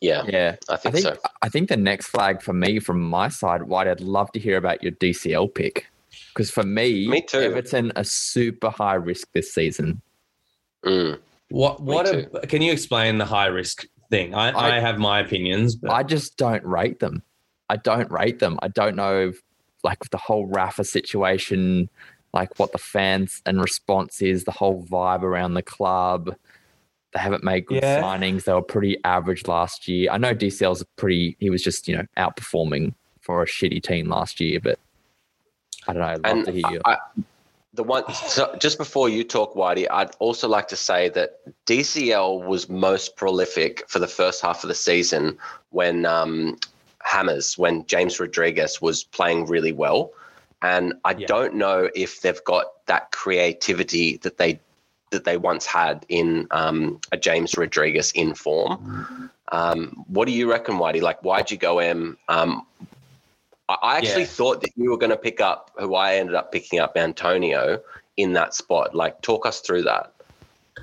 Yeah, yeah. I I think, think so. I think the next flag for me from my side, White, I'd love to hear about your DCL pick. Because for me, Me too. Everton are super high risk this season. Mm. what? What? A, can you explain the high risk thing? I, I, I- have my opinions, but I just don't rate them. I don't rate them. I don't know, if, like the whole Rafa situation, like what the fans and response is, the whole vibe around the club. They haven't made good Yeah. signings. They were pretty average last year. I know DCL's a pretty. He was just you know outperforming for a shitty team last year, but I don't know. I'd love And to hear you. I, the one so just before you talk, Whitey, I'd also like to say that DCL was most prolific for the first half of the season when um, Hammers, when James Rodriguez was playing really well. And I Yeah. don't know if they've got that creativity that they that they once had in um, a James Rodriguez in form. Um, what do you reckon, Whitey? Like, why'd you go M? Um, I, actually Yeah. thought that you were going to pick up who I ended up picking up, Antonio, in that spot. Like, talk us through that.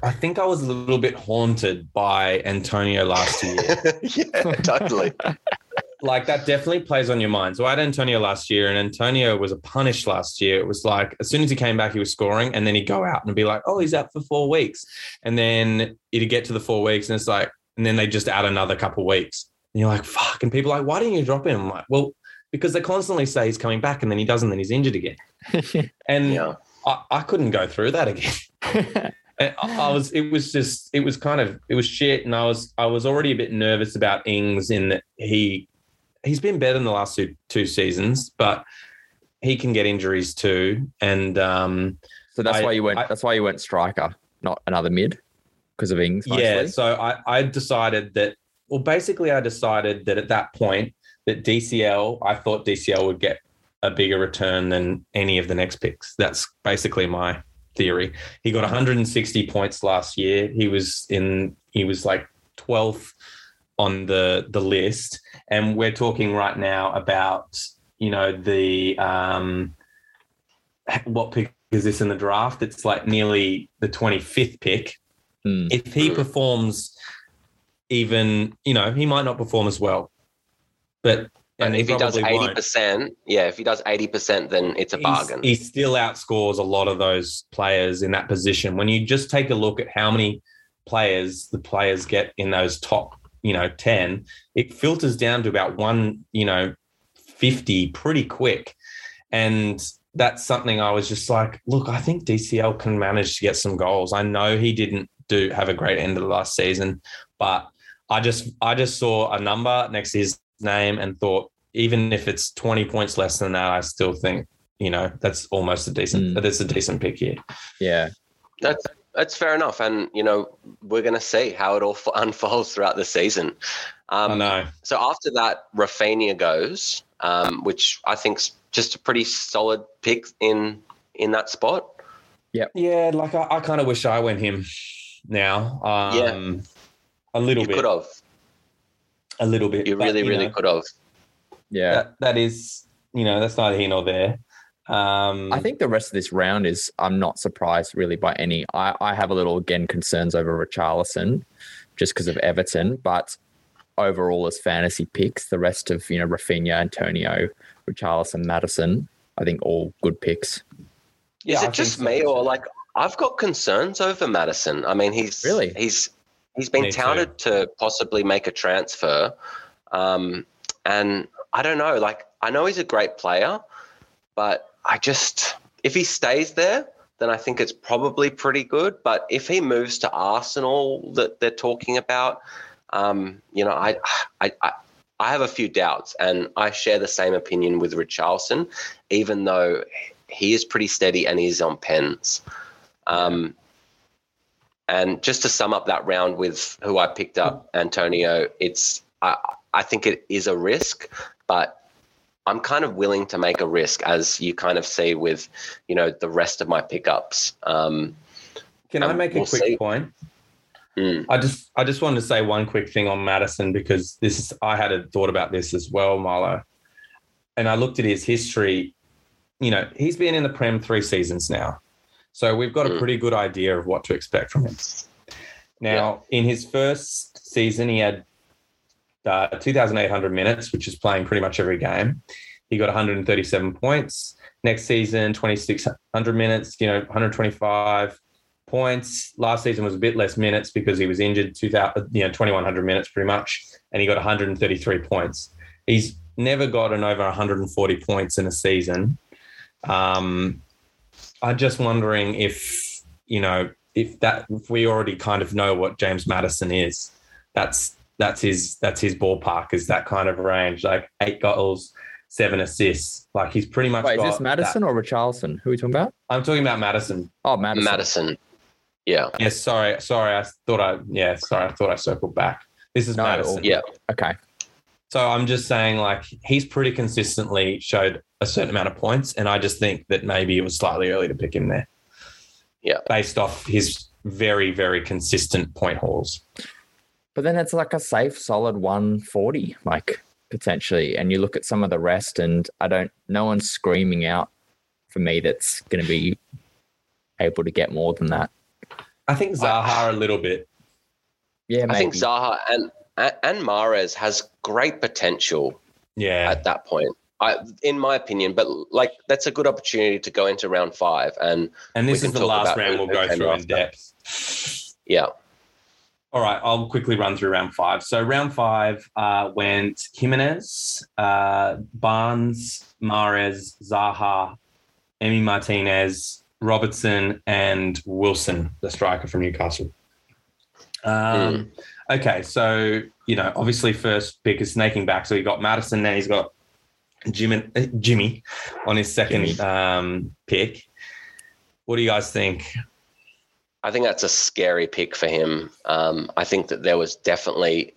I think I was a little bit haunted by Antonio last year. yeah, totally. like that definitely plays on your mind. So I had Antonio last year, and Antonio was a punish last year. It was like as soon as he came back, he was scoring, and then he'd go out and be like, "Oh, he's out for four weeks," and then it'd get to the four weeks, and it's like, and then they just add another couple weeks, and you're like, "Fuck!" And people are like, "Why didn't you drop him?" I'm like, "Well, because they constantly say he's coming back, and then he doesn't, then he's injured again." And Yeah. I, I couldn't go through that again. And I I was, it was just, it was kind of, it was shit. And I was, I was already a bit nervous about Ings in that he, he's been better in the last two, two seasons, but he can get injuries too. And um, so that's I- why you went. I- that's why you went striker, not another mid, because of Ings. yeah, so I, I decided that, well, basically, I decided that at that point that DCL, I thought DCL would get a bigger return than any of the next picks. That's basically my theory. He got 160 points last year. He was in, he was like 12th on the the list, and we're talking right now about you know the um, what pick is this in the draft? It's like nearly the 25th pick Hmm. if he Mm. performs even you know he might not perform as well but And if he does probably eighty won't. percent, yeah, if he does eighty percent, then it's a He's- bargain. he still outscores a lot of those players in that position when you just take a look at how many players the players get in those top you know 10 it filters down to about one you know 50 pretty quick. And that's something i was just like look i think dcl can manage to get some goals. I know he didn't do have a great end of the last season but i just i just saw a number next to his name and thought even if it's 20 points less than that i still think you know that's almost a decent Mm. that's a decent pick here. Yeah, That's that's fair enough, and you know we're going to see how it all f- unfolds throughout the season. i Um, know So after that, Raphinha goes, um, which I think's just a pretty solid pick in in that spot. yeah Yeah, like i, I kind of wish i went him now um Yeah. a little You bit could have, a little bit you but, really, really know, could have. yeah. that, that is you know that's neither here nor there um I think the rest of this round is I'm not surprised really by any. I, I have a little again concerns over Richarlison just because of Everton, but overall as fantasy picks, the rest of you know Raphinha, Antonio, Richarlison, Maddison, I think all good picks. Yeah, Is it think just so me or like I've got concerns over Maddison? I mean, he's Really? he's he's been Me too. touted to possibly make a transfer, um, and I don't know. Like I know he's a great player, but I just if he stays there, then I think it's probably pretty good. But if he moves to Arsenal, that they're talking about, um, you know, I I. I I have a few doubts, and I share the same opinion with Richarlison, even though he is pretty steady and he's on pens. Um, and just to sum up that round with who I picked up, Antonio, it's I, I think it is a risk, but I'm kind of willing to make a risk, as you kind of see with, you know, the rest of my pickups. Um, Can I make a we'll quick see. point? Mm. I just I just wanted to say one quick thing on Maddison because this is I had a thought about this as well, Marlo. And I looked at his history. You know, he's been in the Prem three seasons now. So we've got a Mm. pretty good idea of what to expect from him. Now, in his first season, he had uh, 2,800 minutes, which is playing pretty much every game. He got 137 points. Next season, 2,600 minutes, you know, 125 points. Last season was a bit less minutes because he was injured, 2,000, you know, 2,100 minutes pretty much, and he got 133 points. He's never gotten over 140 points in a season. Um, I'm just wondering if, you know, if that if we already kind of know what James Maddison is, that's that's his that's his ballpark is that kind of range, like eight goals, seven assists. Like he's pretty much Wait, is this Maddison that- or Richarlison? Who are we talking about? I'm talking about Maddison. Oh, Maddison. Maddison. Yeah. Yes, sorry, sorry. I thought I yeah, sorry. I thought I circled back. This is No, Maddison. Yeah. Okay. So I'm just saying, like, he's pretty consistently showed a certain amount of points, and I just think that maybe it was slightly early to pick him there. Yeah. based off his very, very consistent point hauls. But then it's like a safe, solid 140, like potentially. And you look at some of the rest, and I don't, no one's screaming out for me that's going to be able to get more than that. I think Zaha a little bit. Yeah, maybe. I think Zaha and and Mahrez has great potential. Yeah. at that point. I, in my opinion, but like that's a good opportunity to go into round five, and and this is the last round we'll go came through in depth. yeah, All right, I'll quickly run through round five. So round five uh, went Jimenez, uh, Barnes, Mahrez, Zaha, Emi Martinez, Robertson, and Wilson, the striker from Newcastle. Um, Okay, so you know, obviously, first pick is snaking back. So he got Maddison, then he's got Jimmy, Jimmy on his second um, pick. What do you guys think? I think that's a scary pick for him. Um, I think that there was definitely,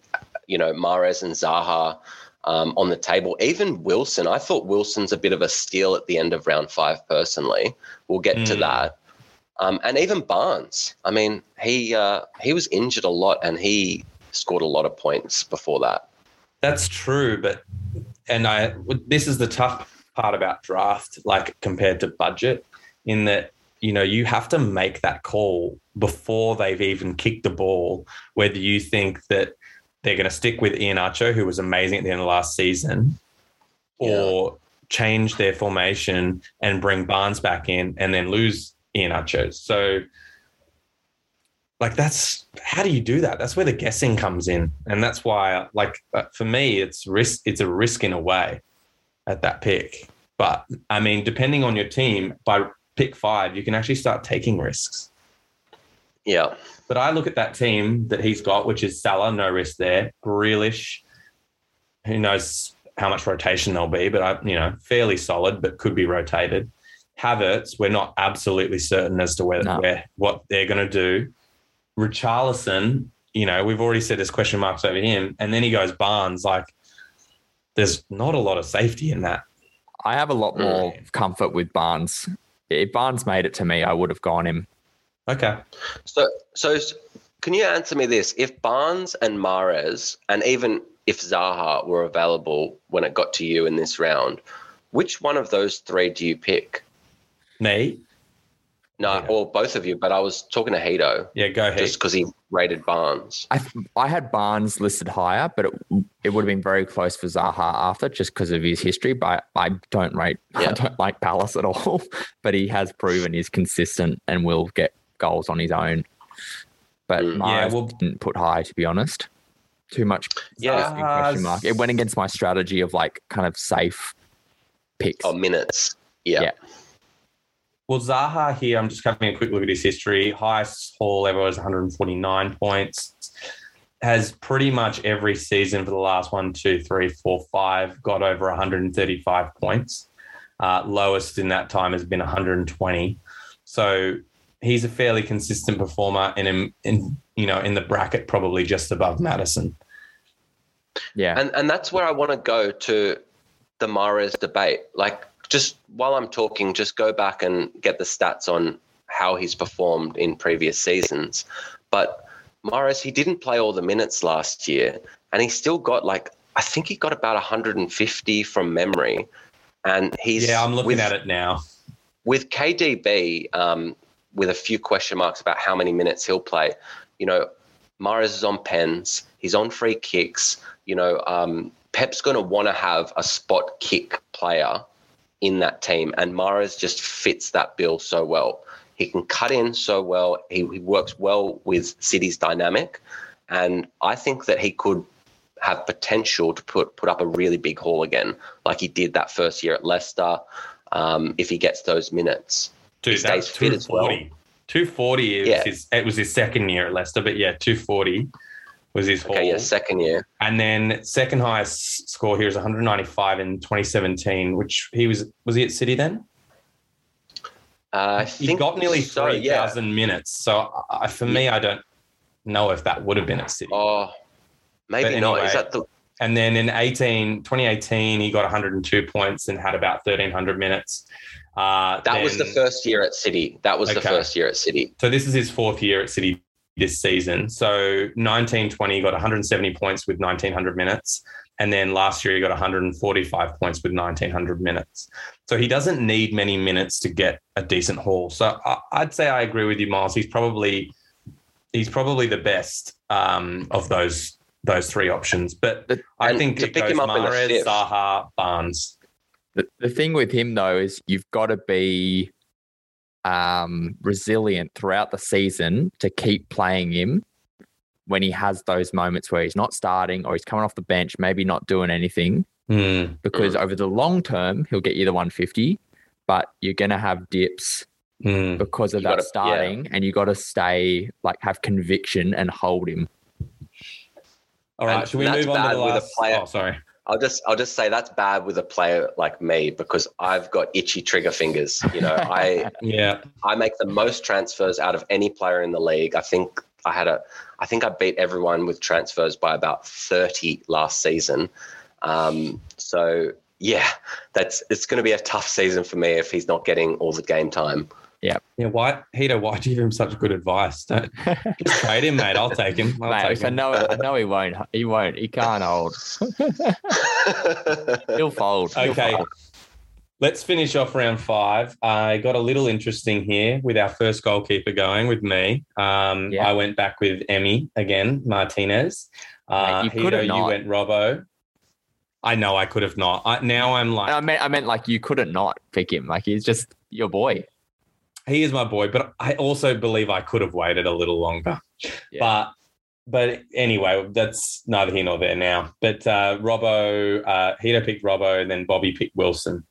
you know, Mahrez and Zaha um, on the table. Even Wilson, I thought Wilson's a bit of a steal at the end of round five. Personally, we'll get to Mm. that. Um, and even Barnes. I mean, he uh, he was injured a lot, and he scored a lot of points before that. That's true, but and I this is the tough part about draft, like compared to budget, in that you know you have to make that call before they've even kicked the ball, whether you think that they're going to stick with Iheanacho, who was amazing at the end of last season, or change their formation and bring Barnes back in and then lose Iheanacho. So like that's how do you do that? That's where the guessing comes in. And that's why like uh, for me it's risk it's a risk in a way at that pick. But i mean depending on your team by pick five you can actually start taking risks Yeah, but i look at that team that he's got which is Salah no risk there Grealish who knows how much rotation there'll be but i you know fairly solid but could be rotated Havertz, we're not absolutely certain as to where, No. where what they're going to do. Richarlison, you know, we've already said there's question marks over him, and then he goes Barnes. Like, there's not a lot of safety in that. I have a lot hmm. more comfort with Barnes. If Barnes made it to me, I would have gone him. Okay, So, so can you answer me this? If Barnes and Mahrez, and even if Zaha were available when it got to you in this round, which one of those three do you pick? me, No, Yeah. or both of you, but I was talking to Hito yeah, go ahead. just because he rated Barnes. I I had Barnes listed higher, but it, it would have been very close for Zaha after just because of his history. But I don't rate, I don't like Palace at all. but he has proven he's consistent and will get goals on his own. But Mm. Mahrez Yeah, well- didn't put high, to be honest. Too much Yeah. question mark. It went against my strategy of like kind of safe picks. Oh, minutes. Yeah. Yeah. Well, Zaha here, I'm just having a quick look at his history. Highest haul ever was 149 points. Has pretty much every season for the last one, two, three, four, five got over 135 points. Uh, lowest in that time has been 120. So he's a fairly consistent performer, and in, in you know in the bracket probably just above Maddison. yeah. And and that's where I want to go to the Mahrez debate. Like just while I'm talking, just go back and get the stats on how he's performed in previous seasons. But Mahrez, he didn't play all the minutes last year, and he still got like I think he got about 150 from memory. And he's yeah, I'm looking with- at it now. with KDB, um, with a few question marks about how many minutes he'll play, you know, Mahrez is on pens, he's on free kicks. You know, um, Pep's going to want to have a spot kick player in that team, and Mahrez just fits that bill so well. He can cut in so well. He, he works well with City's dynamic, and I think that he could have potential to put put up a really big haul again, like he did that first year at Leicester. Um, if he gets those minutes, Dude, He stays fit as well. 240. 240 is Yeah. his, it was his second year at Leicester, but yeah, 240 was his haul. okay, yeah, second year, And then second highest score here is 195 in 2017, which he was was he at City then? uh, He got nearly so, 3,000 minutes. So I, for me, I don't know if that would have been at City. Oh, maybe But not. anyway, Is that the And then in 18, 2018, he got 102 points and had about 1,300 minutes. Uh, that was the first year at City? That was the first year at City. So this is his fourth year at City this season. So 1920 got 170 points with 1900 minutes. And then last year he got 145 points with 1900 minutes. So he doesn't need many minutes to get a decent haul. So I- I'd say I agree with you, Miles. He's probably he's probably the best um, of those those three options. But The- I think to it pick goes him up Mahrez, fifth. Zaha, Barnes. The, the thing with him though is you've got to be um, resilient throughout the season to keep playing him when he has those moments where he's not starting or he's coming off the bench, maybe not doing anything. Hmm. Because over the long term, he'll get you the 150, but you're going to have dips Hmm. because of You that gotta- yeah. starting, and you got to stay like have conviction and hold him. All right, And should we move on to bad the with a last? player- Oh, sorry. I'll just I'll just say that's bad with a player like me because I've got itchy trigger fingers. You know, I Yeah. I make the most transfers out of any player in the league. I think I had a I think I beat everyone with transfers by about 30 last season. Um, so yeah, that's it's going to be a tough season for me if he's not getting all the game time. Yeah, why, Hito, why do you give him such good advice? Don't just trade him, mate. I'll take him. I'll take Mate, I him. know, I know he won't. He won't. He can't hold. He'll fold. He'll Okay. fold. Let's finish off round five. I got a little interesting here with our first goalkeeper going with me. Um, Yeah. I went back with Emi again, Martinez. Uh, Mate, you could you went Robbo. I know I could have not. I, now I'm like, I meant, I meant like you couldn't not pick him. Like he's just your boy. He is my boy, but I also believe I could have waited a little longer. Yeah. But but anyway, that's neither here nor there now. But uh, Robbo, uh, Hito picked Robbo, and then Bobby picked Wilson.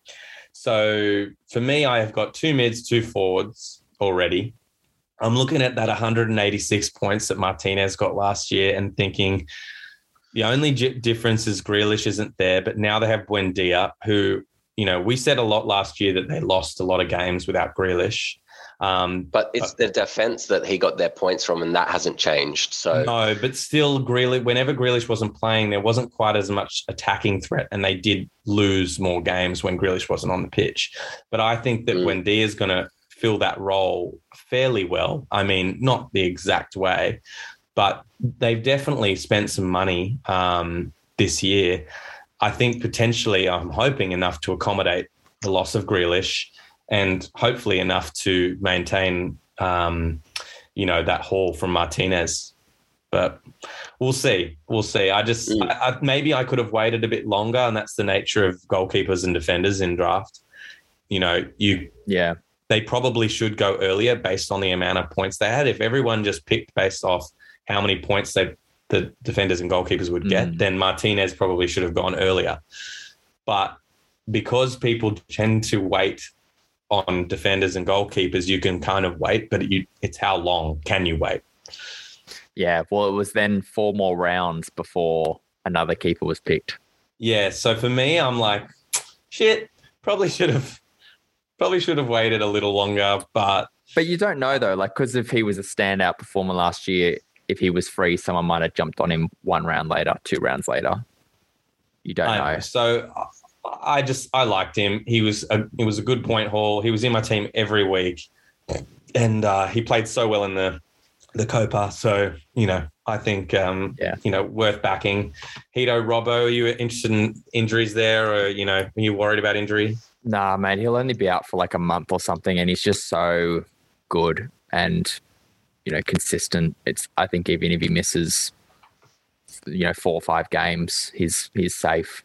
So for me, I have got two mids, two forwards already. I'm looking at that 186 points that Martinez got last year and thinking the only difference is Grealish isn't there, but now they have Buendia, who, you know, we said a lot last year that they lost a lot of games without Grealish. Um, But it's the defense that he got their points from, and that hasn't changed. So no, but still, Grealish. Whenever Grealish wasn't playing, there wasn't quite as much attacking threat, and they did lose more games when Grealish wasn't on the pitch. But I think that Mm. Buendia is going to fill that role fairly well. I mean, not the exact way, but they've definitely spent some money um, this year. I think potentially, I'm hoping enough to accommodate the loss of Grealish, and hopefully enough to maintain, um, you know, that haul from Martinez but we'll see. We'll see. I just Mm. I, I, maybe I could have waited a bit longer, and that's the nature of goalkeepers and defenders in draft. You know, you Yeah. they probably should go earlier based on the amount of points they had. If everyone just picked based off how many points they the defenders and goalkeepers would get, Mm. then Martinez probably should have gone earlier. But because people tend to wait on defenders and goalkeepers, you can kind of wait, but you, it's how long can you wait? Yeah. Well, it was then four more rounds before another keeper was picked. Yeah. So for me, I'm like, shit, probably should have, probably should have waited a little longer. But But you don't know though, like because if he was a standout performer last year, if he was free, someone might have jumped on him one round later, two rounds later. You don't know. know. So I- just I liked him. He was a he was a good point haul. He was in my team every week, and uh, he played so well in the the Copa. So you know, I think um, Yeah. you know worth backing. Hito Robbo, are you interested in injuries there, or you know, are you worried about injury? Nah, man, he'll only be out for like a month or something, and he's just so good and you know consistent. It's I think even if he misses, you know, four or five games, he's he's safe.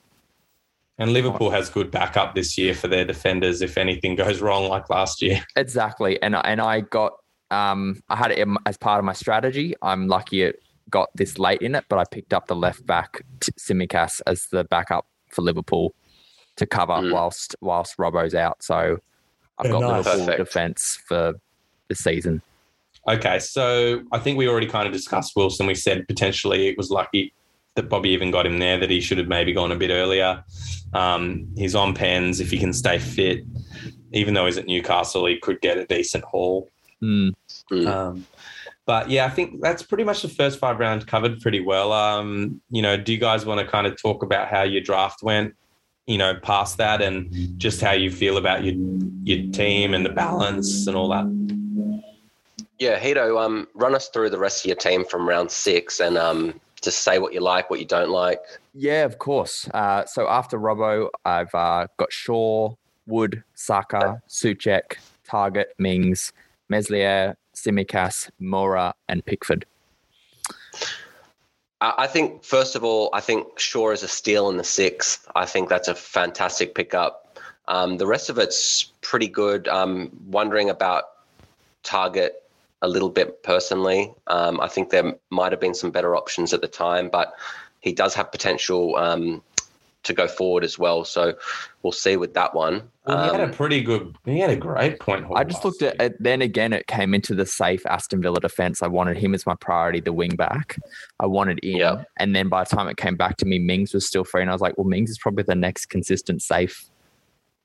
And Liverpool has good backup this year for their defenders if anything goes wrong like last year. Exactly, and and I got um I had it as part of my strategy. I'm lucky it got this late in it, but I picked up the left back T- Tsimikas as the backup for Liverpool to cover Mm. whilst whilst Robbo's out. So I've Yeah, got nice. Liverpool Perfect. defense for the season. Okay, so I think we already kind of discussed Wilson. We said potentially it was lucky that Bobby even got him there, that he should have maybe gone a bit earlier. Um, he's on pens. If he can stay fit, even though he's at Newcastle, he could get a decent haul. Mm. Um, but yeah, I think that's pretty much the first five rounds covered pretty well. Um, you know, do you guys want to kind of talk about how your draft went? You know, past that, and just how you feel about your your team and the balance and all that. Yeah, Hito, um, run us through the rest of your team from round six and um, just say what you like, what you don't like. Yeah, of course. Uh, so after Robbo, I've uh, got Shaw, Wood, Saka, Souček, Targett, Mings, Meslier, Tsimikas, Moura, and Pickford. I I think first of all, I think Shaw is a steal in the sixth. I think that's a fantastic pickup. Um, the rest of it's pretty good. Um, wondering about Targett a little bit personally. Um, I think there might have been some better options at the time, but he does have potential um, to go forward as well. So we'll see with that one. Well, he had Um, a pretty good. He had a great point. I just looked last at it. Then again, it came into the safe Aston Villa defense. I wanted him as my priority, the wing back. I wanted in. Yeah. And then by the time it came back to me, Mings was still free. And I was like, well, Mings is probably the next consistent safe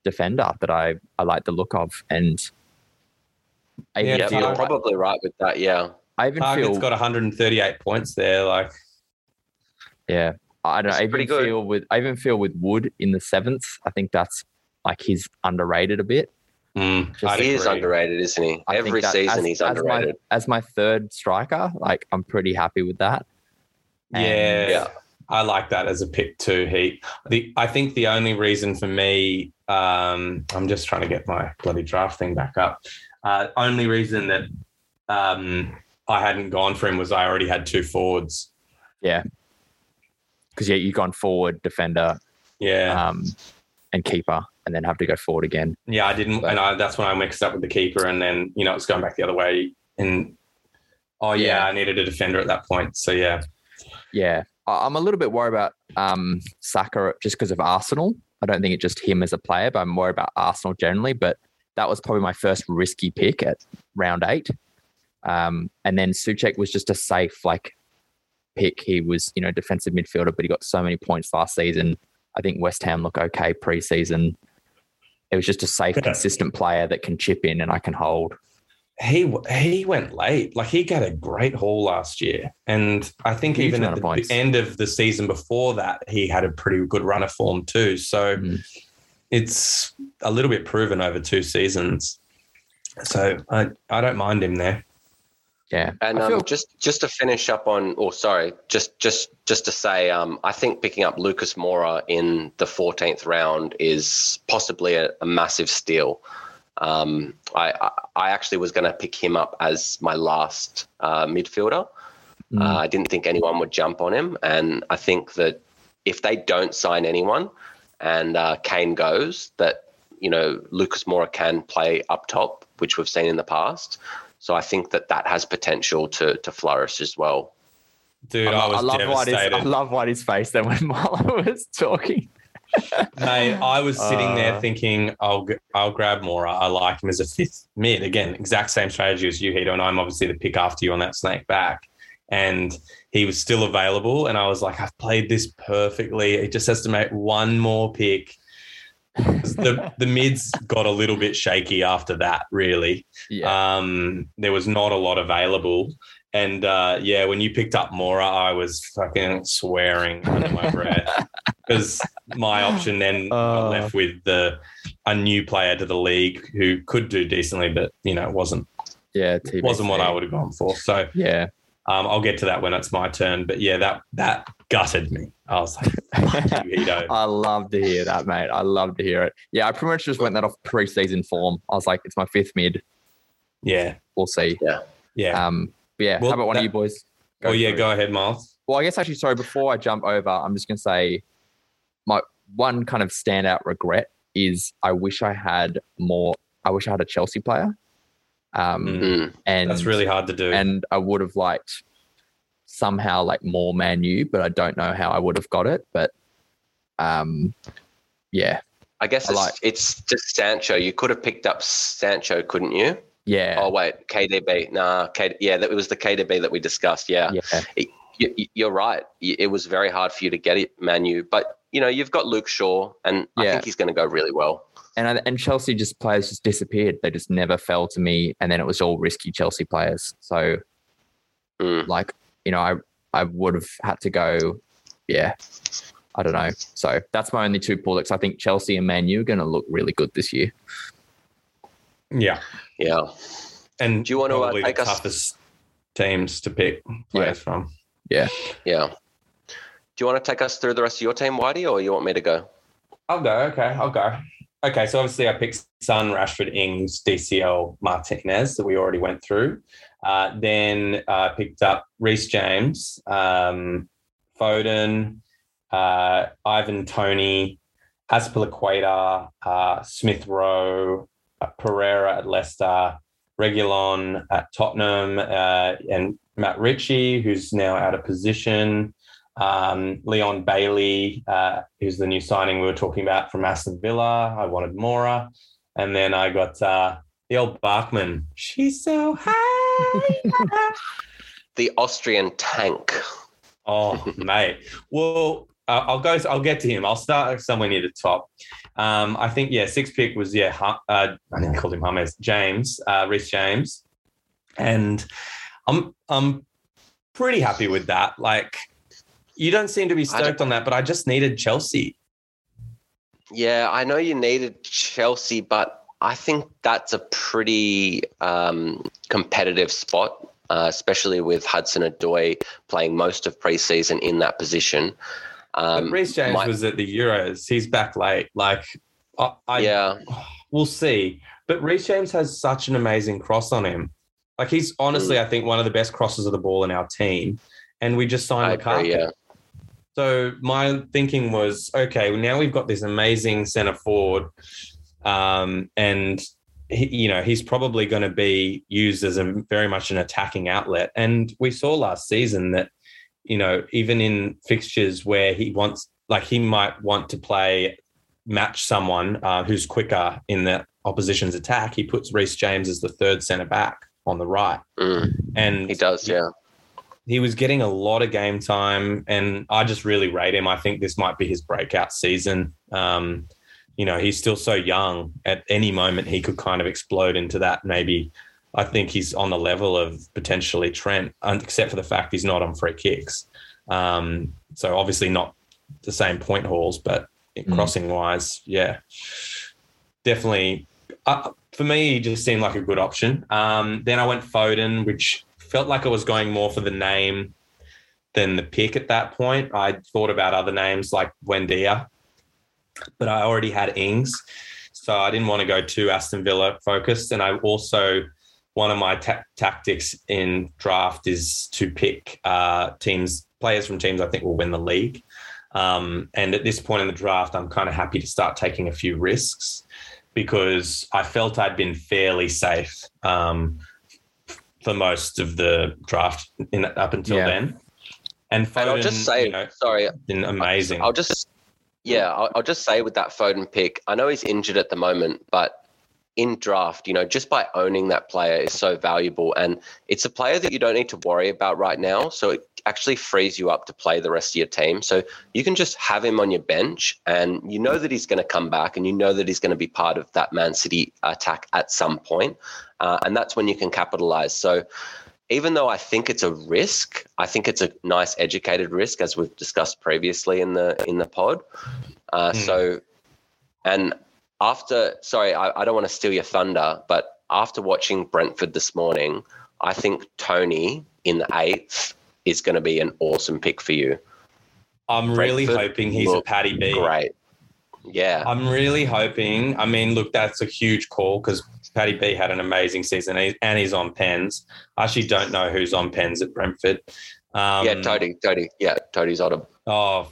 defender that I, I like the look of. And I Yeah, feel, you're probably right with that. Yeah. I even Targett's feel, got 138 points there. Like, yeah, I don't know. It's I even good. feel with, I even feel with Wood in the seventh, I think that's like he's underrated a bit. mm, Just- I'd He is underrated, isn't he? I Every season as- he's as underrated. My, as my third striker, like I'm pretty happy with that. And- Yeah, Yeah. I like that as a pick too. He, the I think the only reason for me, um, I'm just trying to get my bloody draft thing back up. Uh, only reason that um, I hadn't gone for him was I already had two forwards. Yeah. Because yeah, you've gone forward, defender, Yeah, um, and keeper, and then have to go forward again. yeah, I didn't, and I, that's when I mixed up with the keeper, and then you know it's going back the other way. And oh yeah, Yeah. I needed a defender at that point. So yeah, Yeah, I'm a little bit worried about um, Saka just because of Arsenal. I don't think it's just him as a player, but I'm worried about Arsenal generally. But that was probably my first risky pick at round eight. Um, and then Souček was just a safe like pick. He was you know defensive midfielder, but he got so many points last season. I think West Ham look okay preseason. It was just a safe, consistent player that can chip in and I can hold. he he went late. Like he got a great haul last year, and I think Huge even at the points. end of the season before that, he had a pretty good run of form too. So Mhm. It's a little bit proven over two seasons. So I I don't mind him there. Yeah, And I feel- um, just just to finish up on, or sorry, just just just to say, um, I think picking up Lucas Moura in the 14th round is possibly a, a massive steal. Um, I, I I actually was going to pick him up as my last uh, midfielder. Mm. Uh, I didn't think anyone would jump on him, and I think that if they don't sign anyone and uh, Kane goes, that you know Lucas Moura can play up top, which we've seen in the past. So I think that that has potential to to flourish as well. Dude, I, I, lo- was I love Whitey's, devastated. I love Whitey's face then when Marlo was talking. Mate, I was sitting there Uh, thinking, I'll g- I'll grab Moura. I like him as a fifth mid. Again, exact same strategy as you, Hito, and I'm obviously the pick after you on that snake back. And he was still available, and I was like, I've played this perfectly. It just has to make one more pick. the the mids got a little bit shaky after that, really. Yeah. Um, there was not a lot available. And uh, yeah, when you picked up Moura, I was fucking swearing under my breath because my option then got Uh. left with the a new player to the league who could do decently, but you know, it wasn't yeah. wasn't what I would have gone for. So Yeah. Um, I'll get to that when it's my turn. But yeah, that that gutted me. I was like, you, I love to hear that, mate. I love to hear it. Yeah, I pretty much just went that off preseason form. I was like, it's my fifth mid. yeah, We'll see. yeah. Yeah. Um, but yeah, Well, how about one that- of you boys? Go well, yeah, through. go ahead, Miles. Well, I guess actually, sorry, before I jump over, I'm just going to say my one kind of standout regret is I wish I had more, I wish I had a Chelsea player. Um, Mm. Mm. and That's really hard to do. and I would have liked somehow like more Man U, but I don't know how I would have got it. But um, yeah, I guess I it's, like- it's just Sancho. You could have picked up Sancho, couldn't you? yeah, Oh wait, KDB. Nah, K, yeah, that it was the KDB that we discussed. Yeah, yeah, you, you- you're right. It was very hard for you to get it, Man U. But you know, you've got Luke Shaw, and I think he's going to go really well. and I- and Chelsea just players just disappeared. They just never fell to me, and then it was all risky Chelsea players. So Mm. like you know, I I would have had to go, yeah. I don't know. So that's my only two pullbacks. I think Chelsea and Man U are going to look really good this year. yeah, Yeah. and Do you want to, uh, take the us- toughest teams to pick players from? Yeah. Yeah. Do you want to take us through the rest of your team, Whitey, or you want me to go? I'll go. Okay, I'll go. Okay, so obviously I picked Son, Rashford, Ings, DCL, Martinez that we already went through. Uh, then I picked up Reece James, um, Foden, uh, Ivan Toney, Azpilicueta, uh, Smith Rowe, uh, Pereira at Leicester, Reguilon at Tottenham, uh, and Matt Ritchie, who's now out of position. Um, Leon Bailey, uh, who's the new signing we were talking about from Aston Villa. I wanted Moura. And then I got uh, the old Bachmann. She's so high. The Austrian tank. oh, mate. Well, uh, I'll go. I'll get to him. I'll start somewhere near the top. Um, I think yeah, six pick was yeah. Uh, I didn't call him James. James, uh, Reece James, and I'm I'm pretty happy with that. Like, you don't seem to be stoked on that, but I just needed Chelsea. Yeah, I know you needed Chelsea, but I think that's a pretty um, competitive spot, uh, especially with Hudson-Odoi playing most of preseason in that position. But Um, Reece James my- was at the Euros. He's back late. Like, I, I yeah, we'll see. But Reece James has such an amazing cross on him. Like he's honestly, I think, one of the best crosses of the ball in our team. And we just I signed agree. Lukaku. Yeah, So my thinking was, okay, well, now we've got this amazing centre forward, um, and he, you know he's probably going to be used as a very much an attacking outlet. And we saw last season that, you know, even in fixtures where he wants, like he might want to play, match someone uh, who's quicker in the opposition's attack, he puts Reece James as the third centre back on the right, Mm, and he does. Yeah, he was getting a lot of game time, and I just really rate him. I think this might be his breakout season. Um, you know, he's still so young. At any moment, he could kind of explode into that. Maybe I think he's on the level of potentially Trent, except for the fact he's not on free kicks. Um, so obviously not the same point hauls, but Mm. crossing wise, yeah, definitely. Uh, for me, he just seemed like a good option. Um, then I went Foden, which felt like I was going more for the name than the pick at that point. I thought about other names like Buendia, but I already had Ings. So I didn't want to go too Aston Villa focused. And I also, one of my ta- tactics in draft is to pick uh, teams, players from teams I think will win the league. Um, and at this point in the draft, I'm kind of happy to start taking a few risks because I felt I'd been fairly safe um, for most of the draft in, up until Yeah. then. And Foden, and I'll just say, you know, sorry, been amazing. I'll just, yeah, I'll, I'll just say with that Foden pick, I know he's injured at the moment, but in draft, you know, just by owning that player is so valuable. And it's a player that you don't need to worry about right now. So it actually frees you up to play the rest of your team. So you can just have him on your bench and you know that he's going to come back and you know that he's going to be part of that Man City attack at some point. Uh, and that's when you can capitalize. So even though I think it's a risk, I think it's a nice educated risk, as we've discussed previously in the in the pod. Uh, Hmm. So, and after, sorry, I, I don't want to steal your thunder, but after watching Brentford this morning, I think Toney in the eighth is going to be an awesome pick for you. I'm really hoping he's a Paddy B. Great, yeah, I'm really hoping. I mean, look, that's a huge call because Paddy B had an amazing season and he's on pens. I actually don't know who's on pens at Brentford. Um, yeah, Toney, Toney, yeah, Toney's on him. Oh,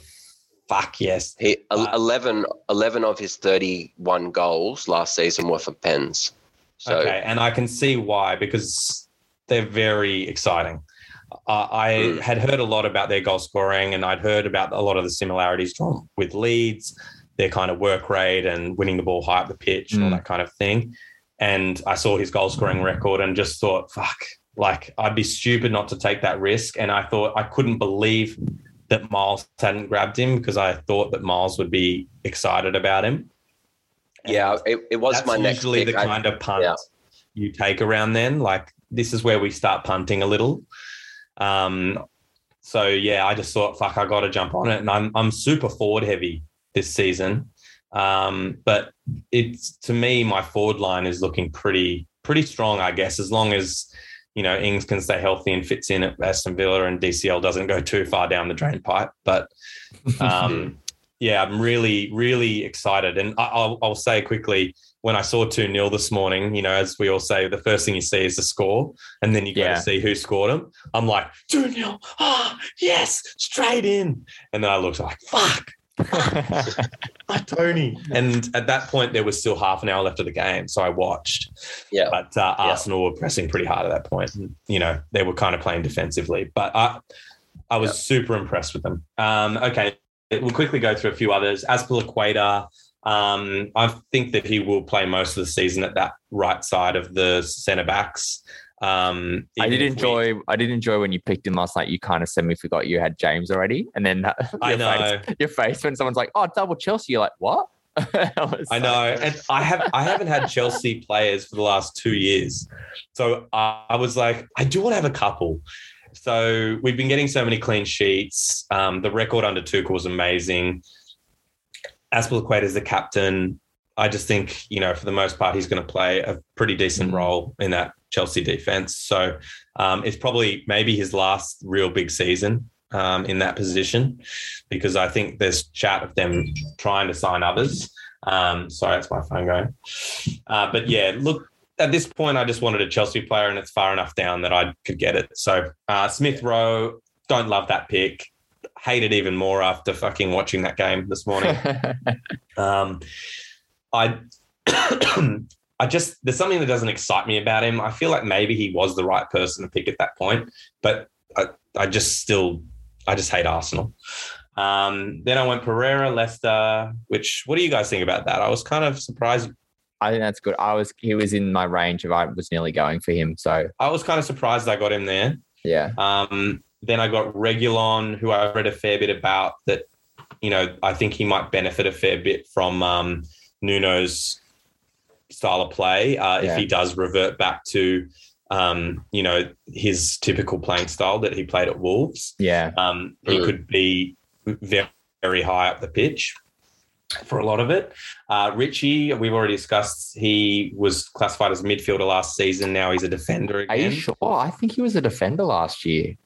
fuck yes. He Uh, 11, 11 of his thirty-one goals last season were for pens. So okay, and I can see why because they're very exciting. Uh, I Mm. had heard a lot about their goal scoring, and I'd heard about a lot of the similarities from with Leeds, their kind of work rate and winning the ball high up the pitch and all Mm. that kind of thing. And I saw his goal scoring record and just thought, fuck, like I'd be stupid not to take that risk. And I thought I couldn't believe that Miles hadn't grabbed him because I thought that Miles would be excited about him. yeah, it, it was my next usually pick. the I- kind of punt yeah. you take around then. Like this is where we start punting a little. Um, so yeah, I just thought, fuck, I got to jump on it, and I'm I'm super forward heavy this season. Um, but it's to me, my forward line is looking pretty pretty strong, I guess, as long as you know Ings can stay healthy and fits in at Aston Villa and DCL doesn't go too far down the drain pipe. But um, yeah, I'm really, really excited. And I- I'll, I'll say quickly, when I saw 2 0 this morning, you know, as we all say, the first thing you see is the score, and then you go Yeah. to see who scored them. I'm like, 2 0. Ah, yes, straight in. And then I looked like, fuck, my Toney. And at that point, there was still half an hour left of the game. So I watched. Yeah. But uh, Arsenal were pressing pretty hard at that point. You know, they were kind of playing defensively. But I, I was super impressed with them. Um, okay. We'll quickly go through a few others. Azpilicueta, um, I think that he will play most of the season at that right side of the centre backs. Um, I did if we- enjoy. I did enjoy when you picked him last night. You kind of semi forgot you had James already, and then your I know. Face, your face when someone's like, "Oh, double Chelsea," you're like, "What?" I, I know, and I have I haven't had Chelsea players for the last two years, so I, I was like, I do want to have a couple. So we've been getting so many clean sheets. Um, the record under Tuchel was amazing. Azpilicueta is the captain. I just think you know for the most part he's going to play a pretty decent Mm. role in that Chelsea defense. So um, it's probably maybe his last real big season um, in that position because I think there's chat of them trying to sign others. Um, sorry, that's my phone going. Uh, but yeah, look, at this point, I just wanted a Chelsea player, and it's far enough down that I could get it. So uh, Smith Rowe, don't love that pick. Hate it even more after fucking watching that game this morning. Um, I, I just there's something that doesn't excite me about him. I feel like maybe he was the right person to pick at that point, but I, I just still, I just hate Arsenal. Um, then I went Pereira, Leicester. Which, what do you guys think about that? I was kind of surprised. I think that's good. I was. He was in my range of. I was nearly going for him. So I was kind of surprised I got him there. yeah, Um, then I got Reguilon, who I read a fair bit about. That you know, I think he might benefit a fair bit from um, Nuno's style of play uh, Yeah. if he does revert back to um, you know his typical playing style that he played at Wolves. yeah, Um, he Mm. could be very, very high up the pitch for a lot of it. Uh, Richie, we've already discussed. He was classified as midfielder last season. Now he's a defender again. Are you sure? I think he was a defender last year.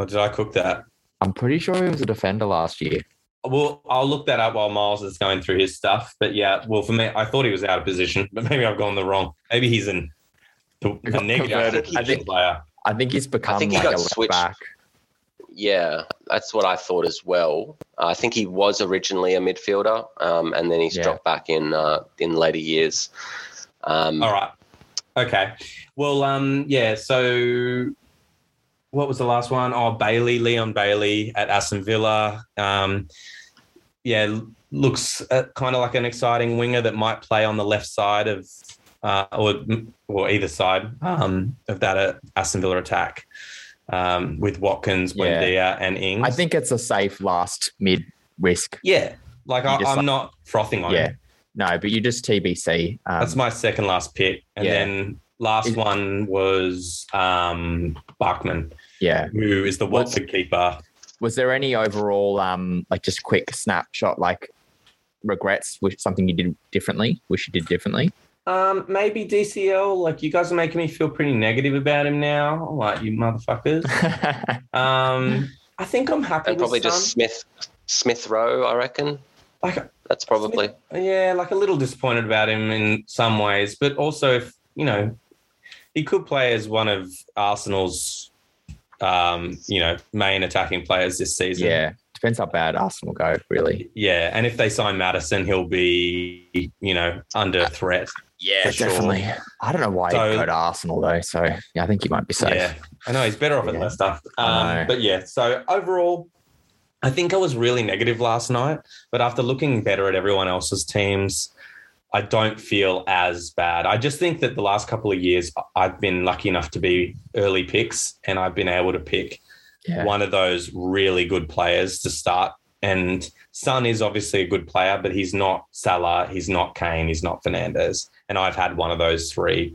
Or did I cook that? I'm pretty sure he was a defender last year. Well, I'll look that up while Miles is going through his stuff. But yeah, well, for me, I thought he was out of position, but maybe I've gone the wrong. Maybe he's in the, the Got negative converted. I think- player. I think he's become I think he like got a left switched. back. Yeah, that's what I thought as well. Uh, I think he was originally a midfielder, um, and then he's Yeah. dropped back in uh, in later years. Um, All right. Okay. Well, um, yeah. So, what was the last one? Oh, Bailey, Leon Bailey at Aston Villa. Um, yeah, looks uh, kind of like an exciting winger that might play on the left side of, uh, or or either side um, of that uh, Aston Villa attack um, with Watkins, Yeah. Buendia, and Ings. I think it's a safe last mid risk. Yeah, like I, just- I'm not frothing on Yeah. it. No, but you just TBC. Um, That's my second last pick, and Yeah. then last Is- one was um, Bachmann, yeah. who is the What's- Watford keeper. Was there any overall, um, like just quick snapshot, like regrets, which something you did differently, wish you did differently? Um, maybe DCL. Like you guys are making me feel pretty negative about him now. Like you motherfuckers. Um, I think I'm happy and probably with just some. Smith Smith Rowe, I reckon. Like That's probably yeah, like a little disappointed about him in some ways, but also if you know he could play as one of Arsenal's um, you know main attacking players this season. yeah. Depends how bad Arsenal go, really. Yeah, and if they sign Maddison, he'll be, you know, under threat. Yeah, For sure. definitely. I don't know why So- he'd go to Arsenal though. So yeah, I think he might be safe. Yeah, I know he's better off at Yeah. Leicester. I. Um, but yeah, so overall, I think I was really negative last night. But after looking better at everyone else's teams, I don't feel as bad. I just think that the last couple of years, I've been lucky enough to be early picks, and I've been able to pick Yeah. one of those really good players to start. And Son is obviously a good player, but he's not Salah, he's not Kane, he's not Fernandes. And I've had one of those three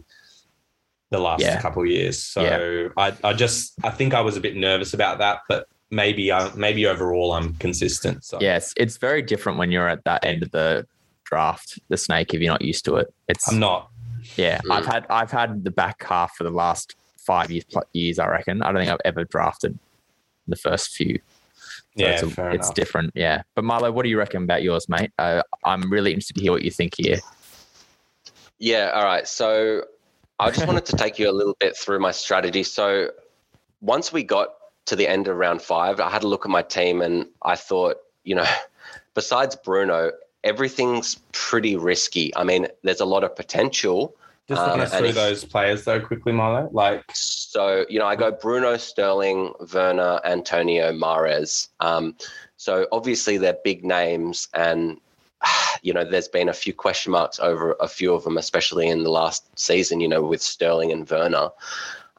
the last Yeah. couple of years. So Yeah. I, I just I think I was a bit nervous about that, but maybe I, maybe overall I'm consistent. So Yes, it's very different when you're at that end of the draft, the snake, if you're not used to it. It's I'm not. yeah. Mm. I've had I've had the back half for the last five years years, I reckon. I don't think I've ever drafted the first few. So Yeah, it's, a- fair it's different. Yeah. But Marlo, what do you reckon about yours, mate? Uh, I'm really interested to hear what you think here. Yeah, all right. So I just wanted to take you a little bit through my strategy. So once we got to the end of round five, I had a look at my team and I thought, you know, besides Bruno, everything's pretty risky. I mean, there's a lot of potential. Just Um, us through if- those players though, quickly, Milo. Like, So, you know, I go Bruno, Sterling, Werner, Antonio, Mahrez. Um, so obviously they're big names and you know, there's been a few question marks over a few of them, especially in the last season, you know, with Sterling and Werner.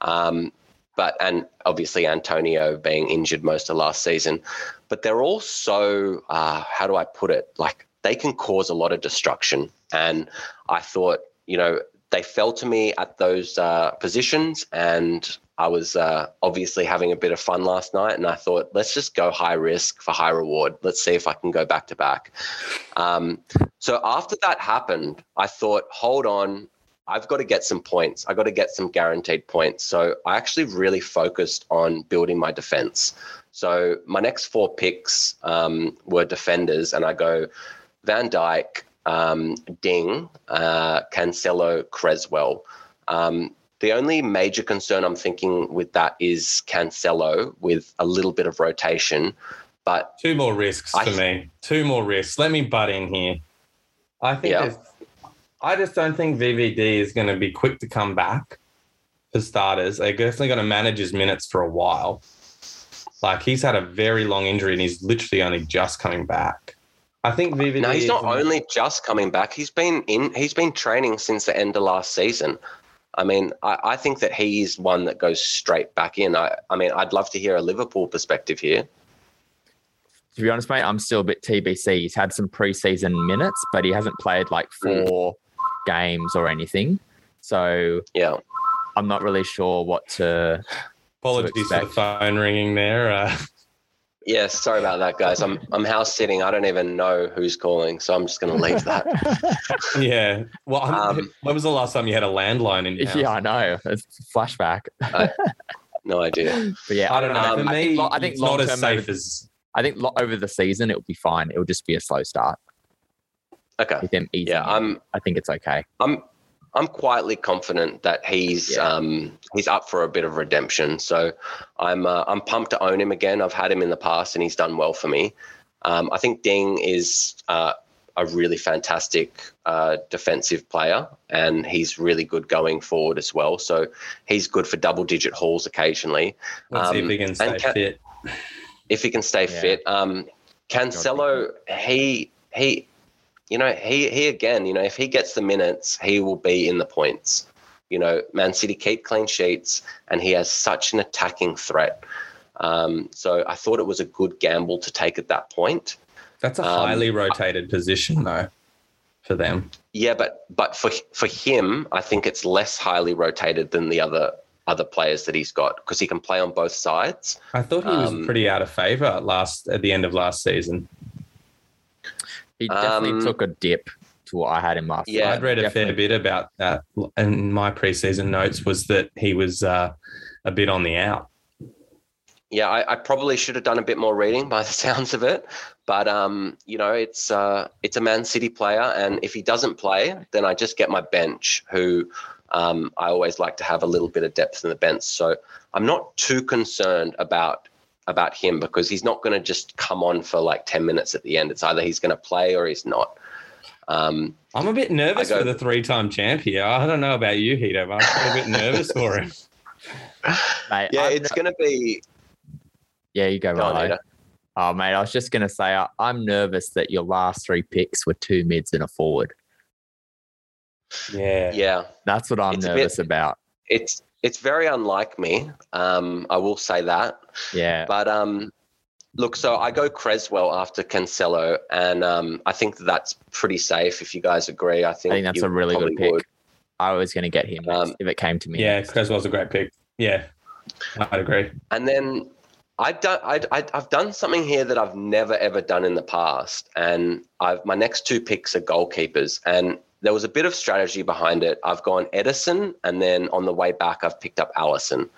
Um, but and obviously Antonio being injured most of last season. But they're all so uh, how do I put it? Like they can cause a lot of destruction. And I thought, you know, they fell to me at those uh, positions, and I was uh, obviously having a bit of fun last night. And I thought, let's just go high risk for high reward. Let's see if I can go back to back. Um, so after that happened, I thought, hold on, I've got to get some points. I got to get some guaranteed points. So I actually really focused on building my defense. So my next four picks um, were defenders, and I go Van Dijk, um, Digne, uh, Cancelo, Creswell. Um, the only major concern I'm thinking with that is Cancelo with a little bit of rotation. But two more risks I- for me. Two more risks. Let me butt in here. I think Yeah. I just don't think VVD is going to be quick to come back. For starters, they're definitely going to manage his minutes for a while. Like he's had a very long injury and he's literally only just coming back. I think VVD. no, he's is- not only just coming back. He's been in. He's been training since the end of last season. I mean, I, I think that he's one that goes straight back in. I, I mean, I'd love to hear a Liverpool perspective here. To be honest, mate, I'm still a bit TBC. He's had some preseason minutes, but he hasn't played like Mm. four games or anything. So Yeah. I'm not really sure what to. Apologies for the phone ringing there. Uh, Yeah, sorry about that, guys. I'm I'm house sitting. I don't even know who's calling, so I'm just going to leave that. yeah. Well, I'm- Um, when was the last time you had a landline in? yeah, I know. It's a flashback. No idea. But yeah, I don't know. Um, For I me, think, lo- I think it's not long as term, safe over, as. I think lo- over the season, it'll be fine. It'll just be a slow start Okay. with him easing. Yeah. I'm I think it's okay. I'm I'm quietly confident that he's Yeah. um, he's up for a bit of redemption. So I'm uh, I'm pumped to own him again. I've had him in the past and he's done well for me. Um, I think Digne is uh, a really fantastic uh, defensive player and he's really good going forward as well. So he's good for double digit hauls occasionally Let's see if um, he can stay and fit. if he can stay Yeah. fit. Um, Cancelo, he he, you know, he he again, you know, if he gets the minutes, he will be in the points. You know, Man City keep clean sheets, and he has such an attacking threat. Um, so I thought it was a good gamble to take at that point. That's a um, highly rotated position, though, for them. Yeah, but but for for him, I think it's less highly rotated than the other other players that he's got because he can play on both sides. I thought he was Um, pretty out of favor last at the end of last season. He definitely Um, took a dip to what I had him last. Yeah, I'd read a fair bit about that, and my preseason notes was that he was uh, a bit on the out. Yeah, I, I probably should have done a bit more reading by the sounds of it, but um, you know, it's uh, it's a Man City player, and if he doesn't play, then I just get my bench, who um, I always like to have a little bit of depth in the bench. So I'm not too concerned about about him because he's not going to just come on for like ten minutes at the end. It's either he's going to play or he's not. Um, I'm a bit nervous go- for the three-time champ here. I don't know about you, Hito, but I'm a bit nervous for him. Mate, yeah, I'm it's going to be. yeah. You go, Go on, Oh, mate, I was just gonna say I, I'm nervous that your last three picks were two mids and a forward. Yeah. Yeah, That's what I'm It's a bit- nervous about. it's it's very unlike me. Um, I will say that. Yeah, But um, look, so I go Creswell after Cancelo, and um, I think that's pretty safe. If you guys agree, I I think think that's a really good pick. would. I was gonna get him Um, if it came to me. Yeah, next. Creswell's a great pick. Yeah, I'd agree. And then I've done I, I, I've done something here that I've never ever done in the past, and I've my next two picks are goalkeepers, and there was a bit of strategy behind it. I've gone Ederson, and then on the way back, I've picked up Alisson,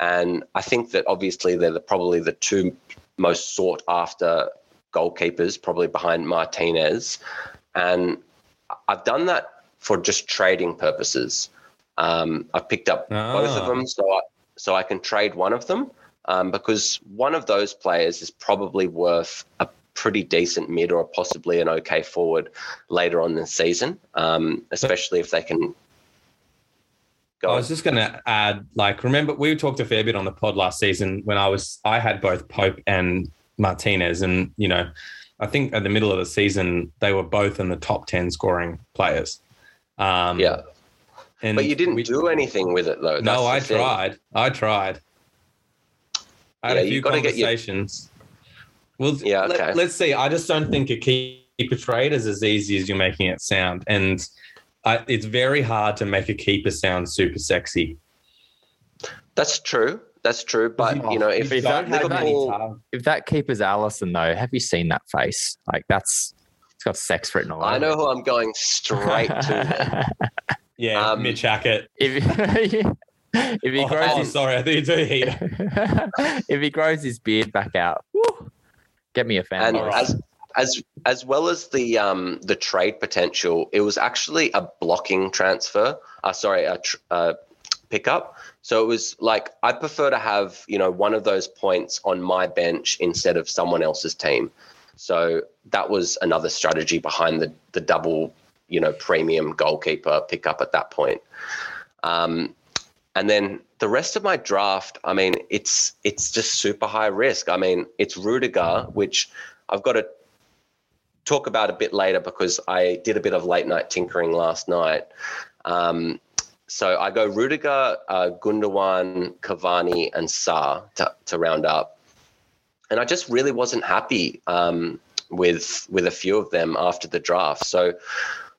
and I think that obviously they're the, probably the two most sought after goalkeepers, probably behind Martinez, and I've done that for just trading purposes. Um, I picked up both of Ah. them, so I, so I can trade one of them um, because one of those players is probably worth a pretty decent mid or possibly an okay forward later on in the season, um, especially if they can. Go I on. was just going to add, like, remember we talked a fair bit on the pod last season when I was, I had both Pope and Martinez, and you know, I think at the middle of the season they were both in the top ten scoring players. Um, yeah, and but you didn't we- do anything with it though. No, I tried. I tried. I had Yeah, a few conversations. Well, Yeah, okay. let, us see. I just don't think a keeper trade is as easy as you're making it sound, and I, it's very hard to make a keeper sound super sexy. That's true. That's true. But you know, if If that- Liverpool, If that keeper's Alisson, though, have you seen that face? Like that's it's got sex written all over. It. I know who I'm going straight to. Yeah, Um, Mitch Hackett. if if he Oh, grows oh, his sorry, I think you do heat. if he grows his beard back out, whew, get me a fan. and as as as well as the um the trade potential, it was actually a blocking transfer. Uh, sorry, a tr- uh, pickup. So it was like I prefer to have you know one of those points on my bench instead of someone else's team. So that was another strategy behind the the double you know premium goalkeeper pickup at that point. Um, and then the rest of my draft, I mean, it's it's just super high risk. I mean, it's Rudiger, which I've got to talk about a bit later because I did a bit of late night tinkering last night. Um, so I go Rudiger, uh, Gundogan, Cavani, and Sa to, to round up, and I just really wasn't happy um, with with a few of them after the draft. So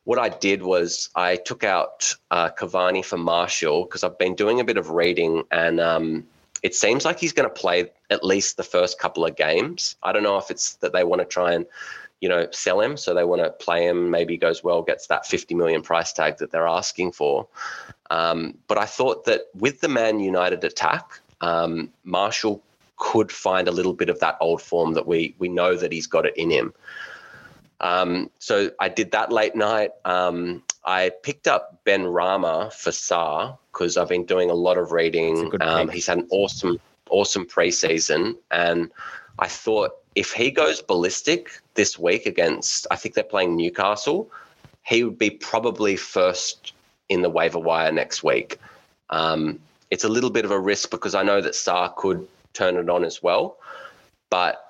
what I did was I took out uh, Cavani for Marshall because I've been doing a bit of reading and um, it seems like he's going to play at least the first couple of games. I don't know if it's that they want to try and you know sell him, so they want to play him. Maybe goes well, gets that 50 million price tag that they're asking for. Um, but I thought that with the Man United attack, um, Marshall could find a little bit of that old form that we we know that he's got it in him. Um, so I did that late night. Um, I picked up Benrahma for Sa because I've been doing a lot of reading. Um, he's had an awesome, awesome preseason, and I thought if he goes ballistic this week against, I think they're playing Newcastle, he would be probably first in the waiver wire next week. Um, it's a little bit of a risk because I know that Sa could turn it on as well, but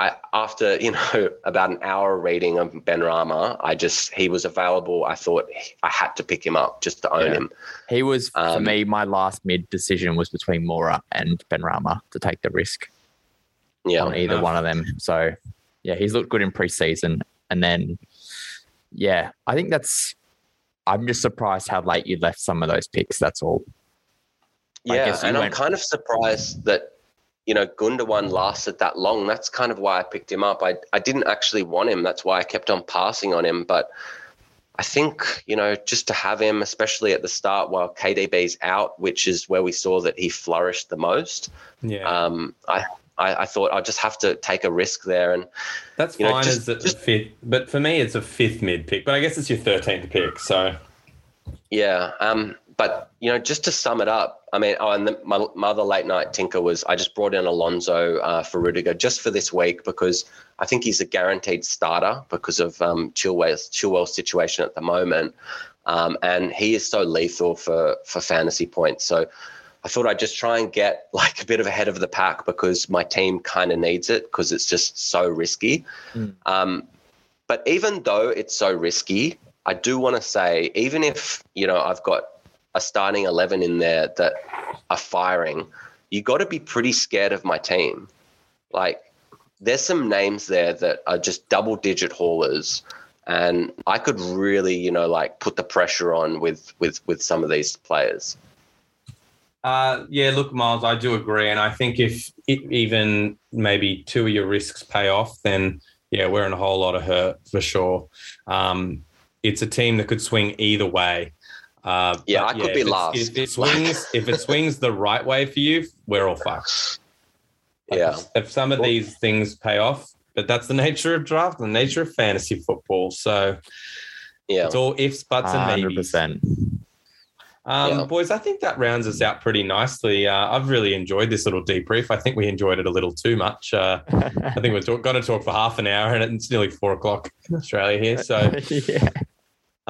I, after you know about an hour reading of Benrahma, I just he was available. I thought I had to pick him up just to own Yeah. him. he was for Um, me. My last mid decision was between Moura and Ben Rama to take the risk Yeah, on either enough. one of them. So yeah, he's looked good in preseason, and then yeah, I think that's. I'm just surprised how late you left some of those picks. That's all. I yeah, guess you and I'm kind of surprised that you know Gundogan lasted that long. That's kind of why I picked him up. I I didn't actually want him. That's why I kept on passing on him, but. I think, you know, just to have him, especially at the start while KDB's out, which is where we saw that he flourished the most, Yeah, um, I, I, I thought I'd just have to take a risk there. And that's you know, fine just- as a just- fifth, but for me, it's a fifth mid pick. But I guess it's your thirteenth pick. So Yeah, um, but you know, just to sum it up, I mean, oh, and the, my, my other late night tinker was I just brought in Alonso uh, for Rudiger just for this week because I think he's a guaranteed starter because of um, Chilwell's Chilwell's situation at the moment, um, and he is so lethal for for fantasy points. So I thought I'd just try and get like a bit of ahead of the pack because my team kind of needs it because it's just so risky. Mm. Um, but even though it's so risky, I do want to say, even if you know I've got a starting eleven in there that are firing, you got to be pretty scared of my team. Like, there's some names there that are just double-digit haulers, and I could really, you know, like put the pressure on with with with some of these players. Uh, yeah, look, Miles, I do agree, and I think if it, even maybe two of your risks pay off, then yeah, we're in a whole lot of hurt for sure. Um, it's a team that could swing either way. Uh, Yeah, but I could be it's- last. If it swings, if it swings the right way for you, we're all fucked. Like, Yeah. If some of these things pay off, but that's the nature of draft, the nature of fantasy football. So Yeah. It's all ifs, buts, and Hundred maybes. percent. Um, Yeah. Boys, I think that rounds us out pretty nicely. Uh, I've really enjoyed this little debrief. I think we enjoyed it a little too much. Uh, I think we're talk- going to talk for half an hour, and it's nearly four o'clock in Australia here. So, yeah,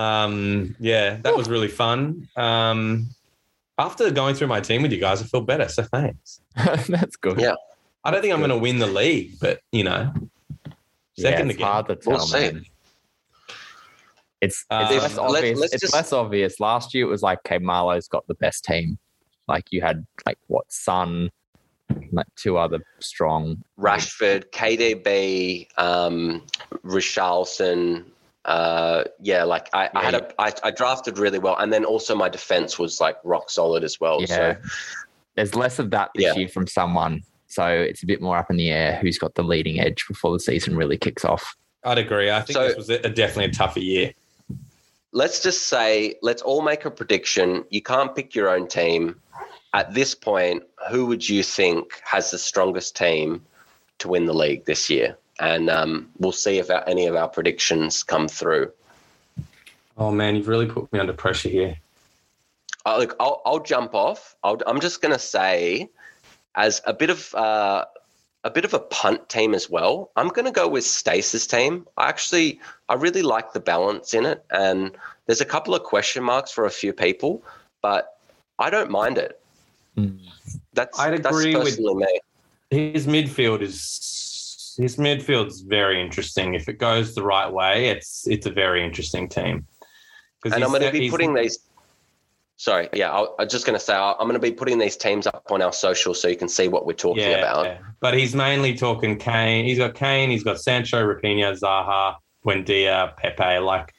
um, yeah, that was really fun. Um, after going through my team with you guys, I feel better. So, thanks. that's good. Yeah. I don't think I'm going to win the league, but you know, Yeah, second it's again. hard to tell, We'll see. man. It's, Uh, it's Let's- less obvious. let's it's just- less obvious. Last year it was like, okay, Marlowe's got the best team. Like you had like what Son, like two other strong. Rashford, KDB, um, Richarlison. Uh, yeah, like I, I had Yeah. a, I, I drafted really well, and then also my defense was like rock solid as well. Yeah. So There's less of that this Yeah. year from someone, so it's a bit more up in the air. Who's got the leading edge before the season really kicks off? I'd agree. I think So- this was a, a definitely a tougher year. let's just say, let's all make a prediction. You can't pick your own team. At this point, who would you think has the strongest team to win the league this year? And um, we'll see if our, any of our predictions come through. Oh man, you've really put me under pressure here. Uh, look, I'll, I'll jump off. I'll, I'm just going to say, as a bit of uh, a bit of a punt team as well. I'm going to go with Stace's team. I actually, I really like the balance in it, and there's a couple of question marks for a few people, but I don't mind it. That's I'd that's agree with- personally me. His midfield is his midfield's very interesting. If it goes the right way, it's it's a very interesting team. And I'm going to be putting these. Sorry, yeah, I'll, I'm just going to say i I'm going to be putting these teams up on our social so you can see what we're talking yeah, about. yeah. But he's mainly talking Kane. He's got Kane. He's got Sancho, Raphinha, Zaha, Buendia, Pepe. Like,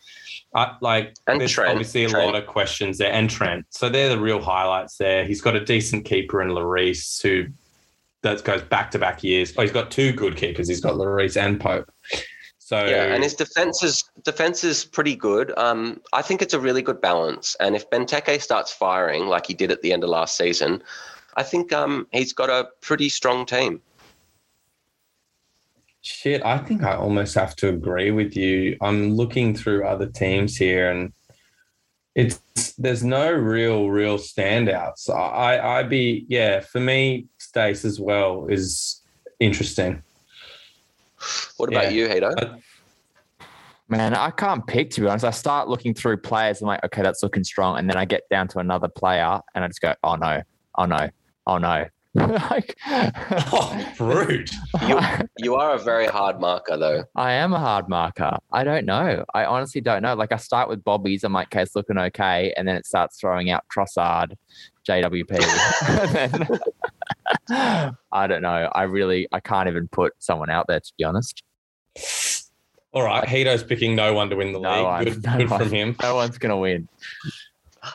I, like And there's Trent, obviously a Trent. lot of questions there, and Trent. So they're the real highlights there. He's got a decent keeper in Lloris who that goes back to back years. Oh, he's got two good keepers. He's got Lloris and Pope. So Yeah, and his defense is defense is pretty good. Um, I think it's a really good balance. And if Benteke starts firing like he did at the end of last season, I think um, he's got a pretty strong team. Shit, I think I almost have to agree with you. I'm looking through other teams here, and it's there's no real real standouts. I I be yeah for me, Stace as well is interesting. What about Yeah. you, Hito? I- Man, I can't pick to be honest. I start looking through players. I'm like, okay, that's looking strong, and then I get down to another player, and I just go, oh no, oh no, oh no. like, Oh, rude. You are a very hard marker, though. I am a hard marker. I don't know. I honestly don't know. Like I start with Bobby's. I'm like, okay, it's looking okay, and then it starts throwing out Trossard, JWP. Then- I don't know. I really, I can't even put someone out there to be honest. All right, Hito's picking no one to win the No league. one, good no good one. from him. No one's gonna win.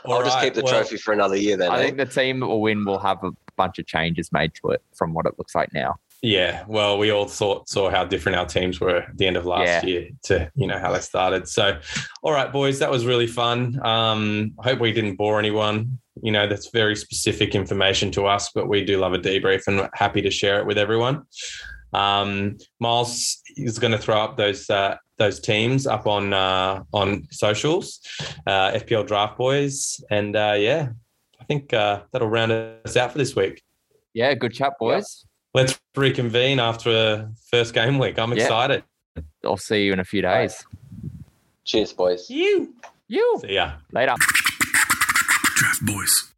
I'll All just keep the well, trophy for another year then. I eh? think the team that will win will have a bunch of changes made to it from what it looks like now. Yeah, well, we all saw saw how different our teams were at the end of last Yeah. year to you know how they started. So, all right, boys, that was really fun. Um, I hope we didn't bore anyone. You know, that's very specific information to us, but we do love a debrief and we're happy to share it with everyone. Um, Miles is going to throw up those uh, those teams up on uh, on socials, uh, FPL Draft Boys, and uh, yeah, I think uh, that'll round us out for this week. Yeah, good chat, boys. Let's reconvene after a first game week. I'm Yeah. excited. I'll see you in a few days. Cheers, boys. You. You See ya. later. Draft Boys.